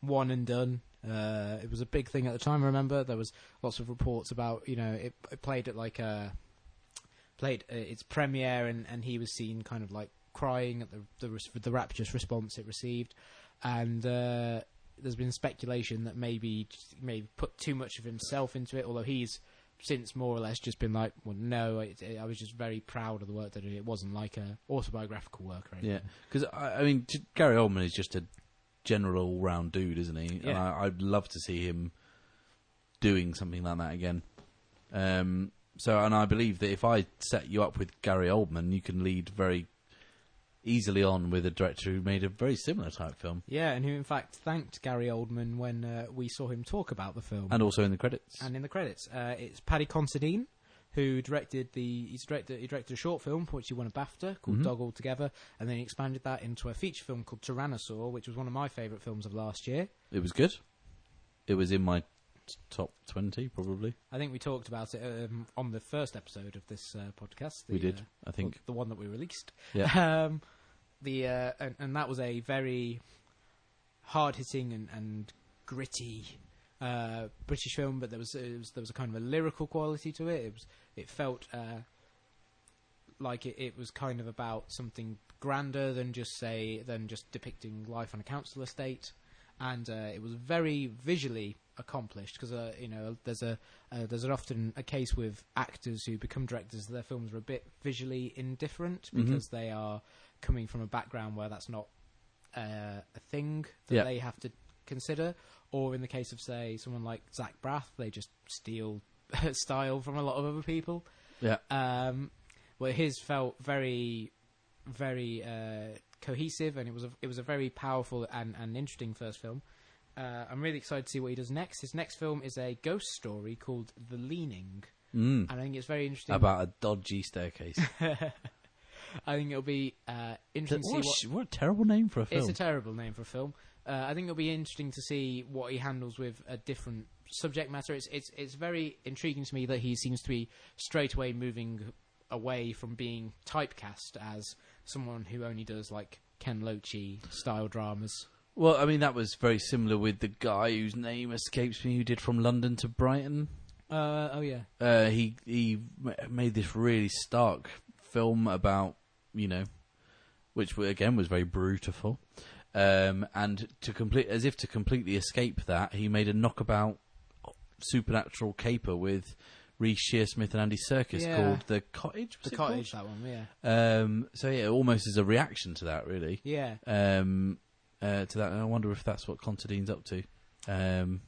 one and done. Uh, it was a big thing at the time. I remember there was lots of reports about you know it, it played at like a played uh, its premiere and, and he was seen kind of like crying at the the, the rapturous response it received, and uh, there's been speculation that maybe maybe put too much of himself into it. Although he's since more or less just been like, well, no, it, I was just very proud of the work that I did. It wasn't like a autobiographical work or anything. Yeah, because I, I mean, Gary Oldman is just a general all-round dude, isn't he? And Yeah. I, I'd love to see him doing something like that again. Um, so, and I believe that if I set you up with Gary Oldman, you can lead very easily on with a director who made a very similar type film, Yeah, and who in fact thanked Gary Oldman when uh, we saw him talk about the film. and also in the credits. And in the credits, uh, it's Paddy Considine who directed the he's directed he directed a short film for which he won a BAFTA called Mhm. Dog Altogether, and then he expanded that into a feature film called Tyrannosaur, which was one of my favourite films of last year. it was good. It was in my top twenty, probably. I think we talked about it um, on the first episode of this uh, podcast. The, we did, uh, I think. the one that we released. Yeah. Um, the uh, and, and that was a very hard hitting and, and gritty uh, British film, but there was, was there was a kind of a lyrical quality to it. It was it felt uh, like it, it was kind of about something grander than just say than just depicting life on a council estate, and uh, it was very visually accomplished because uh, you know there's a uh, there's often a case with actors who become directors their films are a bit visually indifferent Mhm. because they are coming from a background where that's not uh, a thing that Yeah. they have to consider or in the case of say someone like Zach Braff they just steal style from a lot of other people Yeah. um, well his felt very very uh, cohesive and it was a, it was a very powerful and, and interesting first film uh, I'm really excited to see what he does next. His next film is a ghost story called The Leaning, Mm. and I think it's very interesting. About a dodgy staircase. I think it'll be uh, interesting to see What a, what. what a terrible name for a film. It's a terrible name for a film. Uh, I think it'll be interesting to see what he handles with a different subject matter. It's it's it's very intriguing to me that he seems to be straight away moving away from being typecast as someone who only does like Ken Loach style dramas. Well, I mean, that was very similar with the guy whose name escapes me, who did From London to Brighton. Uh, oh yeah, Uh, he he made this really stark film about you know, which again was very brutal, um, and to complete as if to completely escape that, he made a knockabout supernatural caper with Reece Shearsmith and Andy Serkis Yeah. called The Cottage. was the it called? cottage. That one, yeah, Um, so yeah, almost as a reaction to that, really. yeah. Um, uh, to that, and I wonder if that's what Considine's up to. Um,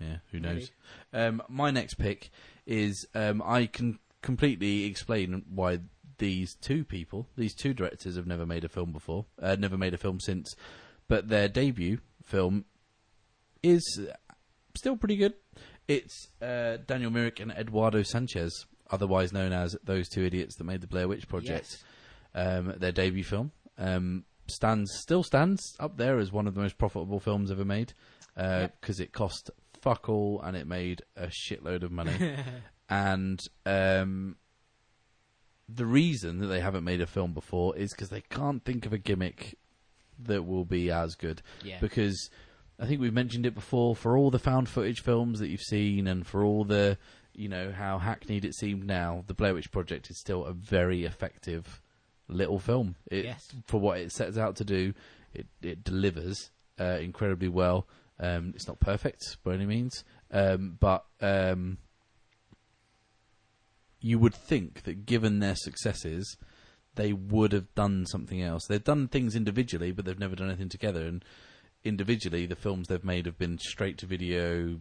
yeah, who knows? Um, my next pick is um, I can completely explain why these two people, these two directors, have never made a film before, uh, never made a film since, but their debut film is still pretty good. It's uh, Daniel Myrick and Eduardo Sanchez, otherwise known as those two idiots that made the Blair Witch Project Yes. um, their debut film. Um, stands still stands up there as one of the most profitable films ever made because it cost fuck all and it made a shitload of money. and um, the reason that they haven't made a film before is because they can't think of a gimmick that will be as good. Yeah. Because I think we've mentioned it before. For all the found footage films that you've seen, and for all the you know how hackneyed it seemed now, the Blair Witch Project is still a very effective little film. It, Yes. For what it sets out to do, it it delivers uh, incredibly well. Um, it's not perfect by any means, um, but um, you would think that given their successes, they would have done something else. They've done things individually, but they've never done anything together. And individually, the films they've made have been straight to video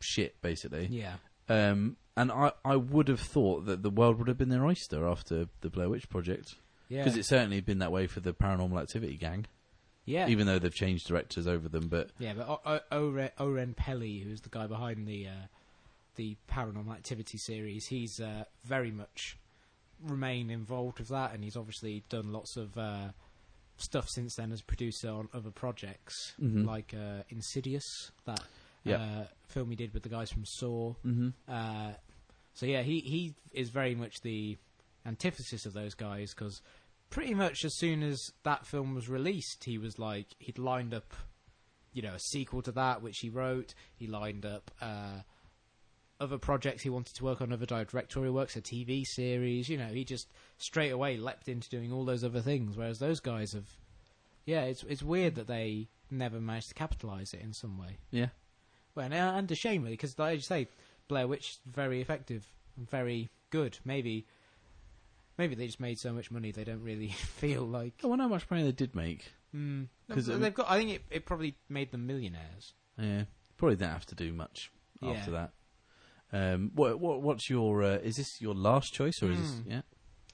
shit, basically. yeah. Um, and I, I would have thought that the world would have been their oyster after the Blair Witch Project. Yeah. Because it's certainly been that way for the Paranormal Activity gang, yeah. even though they've changed directors over them. But Yeah, but o- o- Oren, Oren Peli, who's the guy behind the uh, the Paranormal Activity series, he's uh, very much remained involved with that, and he's obviously done lots of uh, stuff since then as a producer on other projects, Mhm. like uh, Insidious, that Yeah. uh, film he did with the guys from Saw. mm-hmm. Uh, so yeah, he he is very much the antithesis of those guys because pretty much as soon as that film was released, he was like he'd lined up, you know, a sequel to that which he wrote. He lined up uh, other projects he wanted to work on, other directorial works, a TV series. You know, he just straight away leapt into doing all those other things. Whereas those guys have, yeah, it's it's weird that they never managed to capitalize it in some way. yeah, Well, and, uh, and a shame really, because like you say, Blair Witch very effective very good. Maybe, maybe they just made so much money they don't really feel like. I wonder how much money they did make. Mm, 'Cause they've got. I think it, it probably made them millionaires. Yeah, probably didn't have to do much Yeah. after that. Um, what, what what's your? Uh, is this your last choice or is this? Mm. Yeah.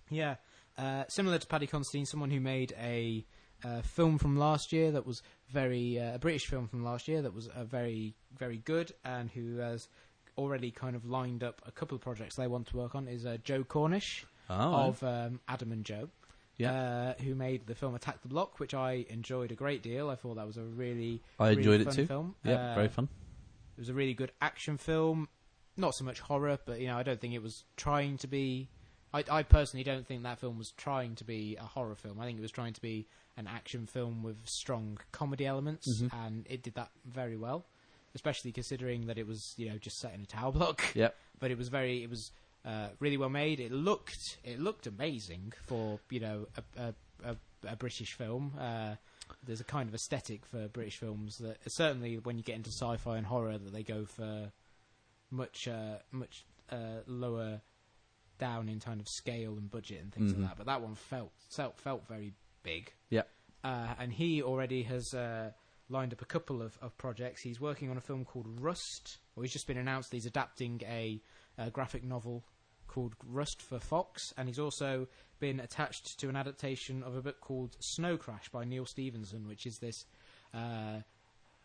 Yeah, uh, similar to Paddy Considine, someone who made a uh, film from last year that was very uh, a British film from last year that was uh, very very good, and who has already kind of lined up a couple of projects they want to work on is uh, Joe Cornish Oh, of um, Adam and Joe. Yeah. uh, who made the film Attack the Block, which I enjoyed a great deal. I thought that was a really, I really enjoyed it too. Film. Yeah, Uh, very fun. It was a really good action film. Not so much horror, but you know, I don't think it was trying to be. I, I personally don't think that film was trying to be a horror film. I think it was trying to be an action film with strong comedy elements, Mhm. and it did that very well. Especially considering that it was, you know, just set in a tower block. Yep. But it was very, it was uh, really well made. It looked, it looked amazing for you know a, a, a, a British film. Uh, there's a kind of aesthetic for British films that certainly when you get into sci-fi and horror that they go for much uh, much uh, lower down in kind of scale and budget and things Mhm. like that. But that one felt felt felt very big. Yeah. Uh, and he already has uh, lined up a couple of, of projects. He's working on a film called Rust, or he's just been announced that he's adapting a, a graphic novel called Rust for Fox, and he's also been attached to an adaptation of a book called Snow Crash by Neal Stephenson, which is this. Uh,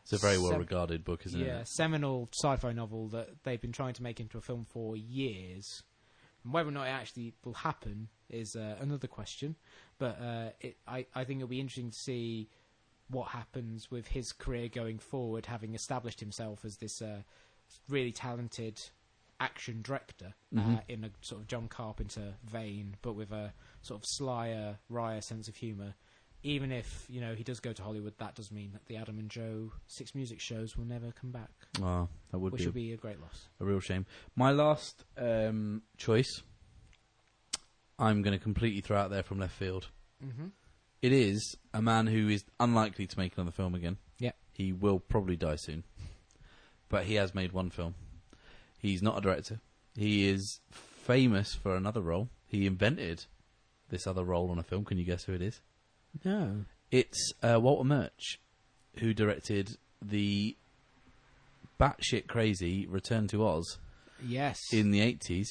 It's a very well regarded book, isn't yeah, it? seminal sci-fi novel that they've been trying to make into a film for years. And whether or not it actually will happen is uh, another question. But uh, it, I, I think it'll be interesting to see what happens with his career going forward, having established himself as this uh, really talented action director uh, Mhm. in a sort of John Carpenter vein, but with a sort of slyer, wryer sense of humour. Even if you know he does go to Hollywood, that does mean that the Adam and Joe Six Music shows will never come back, Oh, that would which be, would be a great loss. a real shame. My last um, choice, I'm going to completely throw out there from left field. Mm-hmm. It is a man who is unlikely to make another film again. Yep. He will probably die soon. But he has made one film. He's not a director. He is famous for another role. He invented this other role on a film. Can you guess who it is? No. It's uh, Walter Murch, who directed the batshit crazy Return to Oz Yes. in the 80s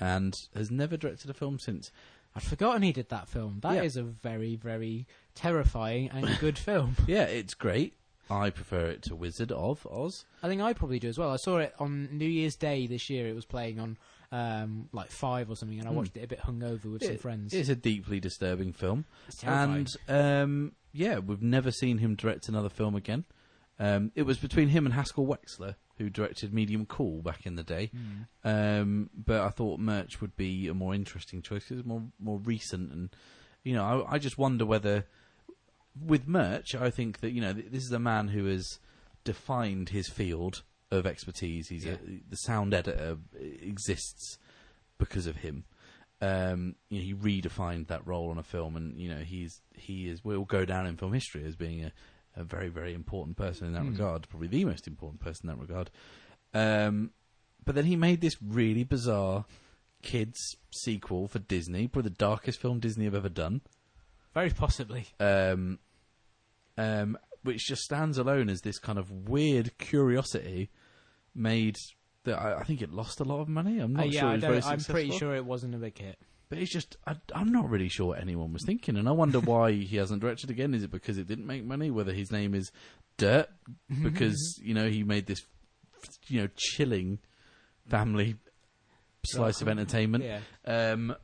and has never directed a film since. I'd forgotten he did that film. That is Yeah. a very, very terrifying and good film. Yeah, it's great. I prefer it to Wizard of Oz. I think I probably do as well. I saw it on New Year's Day this year. It was playing on um, like five or something, and I Hmm. watched it a bit hungover with some It- friends. It's a deeply disturbing film. It's terrifying. And um, yeah, we've never seen him direct another film again. Um, it was between him and Haskell Wexler, who directed Medium Cool back in the day. Mm. Um, but I thought Murch would be a more interesting choice 'cause it's more more recent, and you know, I, I just wonder whether with Murch, I think that you know th- this is a man who has defined his field of expertise. He's a, the sound editor exists because of him. Um, you know, he redefined that role on a film, and you know he's he is will go down in film history as being a, a very very important person in that Hmm. regard, probably the most important person in that regard. Um, but then he made this really bizarre kids sequel for Disney, probably the darkest film Disney have ever done, Very possibly. um, um, which just stands alone as this kind of weird curiosity made. That I, I think it lost a lot of money. I'm not Uh, yeah, sure. I It was very don't, I'm pretty sure it wasn't a big hit. But it's just, I, I'm not really sure what anyone was thinking, and I wonder why he hasn't directed again. Is it because it didn't make money? Whether his name is Dirt because you know he made this, you know, chilling family slice of entertainment, Yeah. um,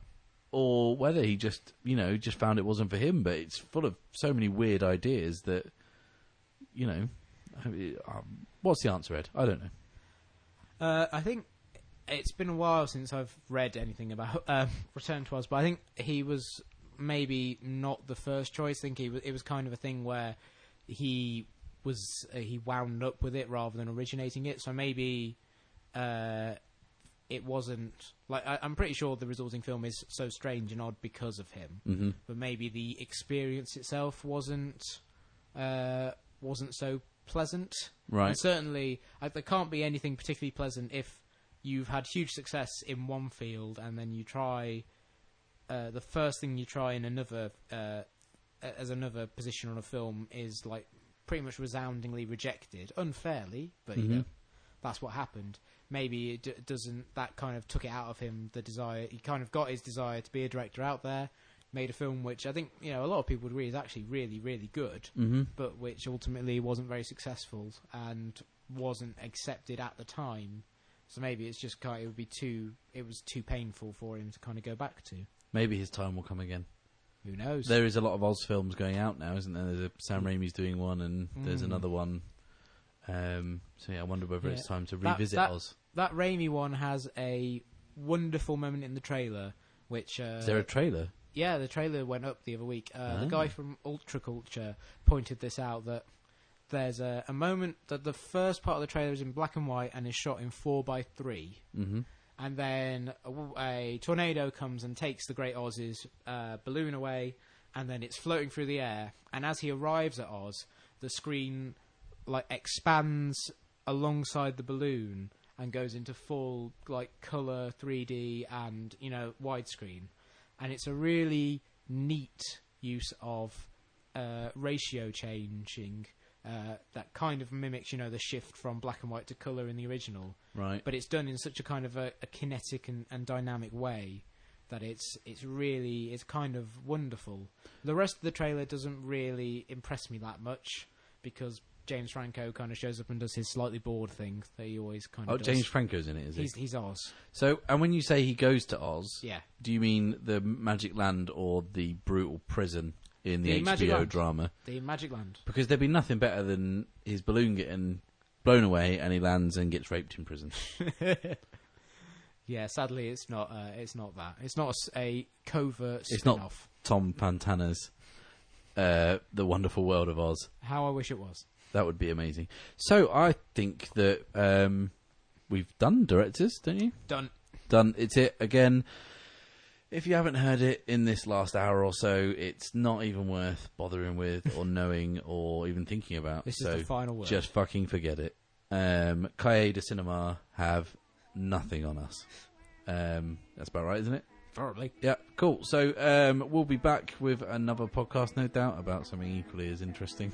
or whether he just, you know, just found it wasn't for him. But it's full of so many weird ideas that, you know, I mean, um, what's the answer, Ed? I don't know. Uh, I think it's been a while since I've read anything about um, Return to Oz, but I think he was maybe not the first choice. I think he it was kind of a thing where he was uh, he wound up with it rather than originating it. So maybe uh, it wasn't like I, I'm pretty sure the resulting film is so strange and odd because of him. hmm But maybe the experience itself wasn't uh, wasn't so pleasant. Right. And certainly, uh, there can't be anything particularly pleasant if you've had huge success in one field and then you try uh, the first thing you try in another uh, as another position on a film is like pretty much resoundingly rejected unfairly, but you Mhm. know that's what happened. Maybe it d- doesn't. That kind of took it out of him. The desire he kind of got his desire to be a director out there. Made a film which I think you know a lot of people would agree is actually really really good hmm but which ultimately wasn't very successful and wasn't accepted at the time. So maybe it's just kind. It would be too. It was too painful for him to kind of go back to. Maybe his time will come again. Who knows? There is a lot of Oz films going out now, isn't there? There's a Sam Raimi's doing one, and there's Mm. another one. Um, so yeah, I wonder whether it's Yeah. time to That- revisit that- Oz. that Raimi one has a wonderful moment in the trailer, which uh, Is there a trailer? yeah, the trailer went up the other week. Uh, Ah. The guy from Ultra Culture pointed this out that there's a, a moment that the first part of the trailer is in black and white and is shot in four by three. hmm and then a, w- a tornado comes and takes the Great Oz's uh, balloon away, and then it's floating through the air. And as he arrives at Oz, the screen like expands alongside the balloon and goes into full like color 3D and you know widescreen, and it's a really neat use of uh, ratio changing. Uh, that kind of mimics, you know, the shift from black and white to color in the original Right. but it's done in such a kind of a, a kinetic and, and dynamic way that it's it's really it's kind of wonderful. The rest of the trailer doesn't really impress me that much because James Franco kind of shows up and does his slightly bored thing that he always kind of Oh, does. James Franco's in it, is he? He's he's Oz. So, and when you say he goes to Oz, Yeah. do you mean the Magic Land or the brutal prison in the, The Magic HBO Land. drama? The Magic Land. Because there'd be nothing better than his balloon getting blown away and he lands and gets raped in prison. Yeah, sadly, it's not. Uh, it's not that. It's not a s- a, covert It's not- spin-off. Tom Fontana's uh, The Wonderful World of Oz. How I wish it was. That would be amazing. So I think that um, we've done directors, don't you? Done. Done. It's it again. If you haven't heard it in this last hour or so, it's not even worth bothering with or knowing or even thinking about. This so is the final word. just fucking forget it. Um, de Cinema have nothing on us. Um, that's about right, isn't it? Probably. Yeah, cool. So um, we'll be back with another podcast, no doubt, about something equally as interesting.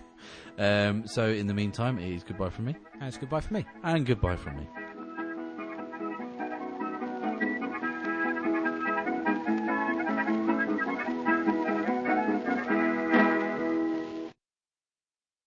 Um, so in the meantime, it is goodbye from me And it's goodbye for me. and goodbye from me.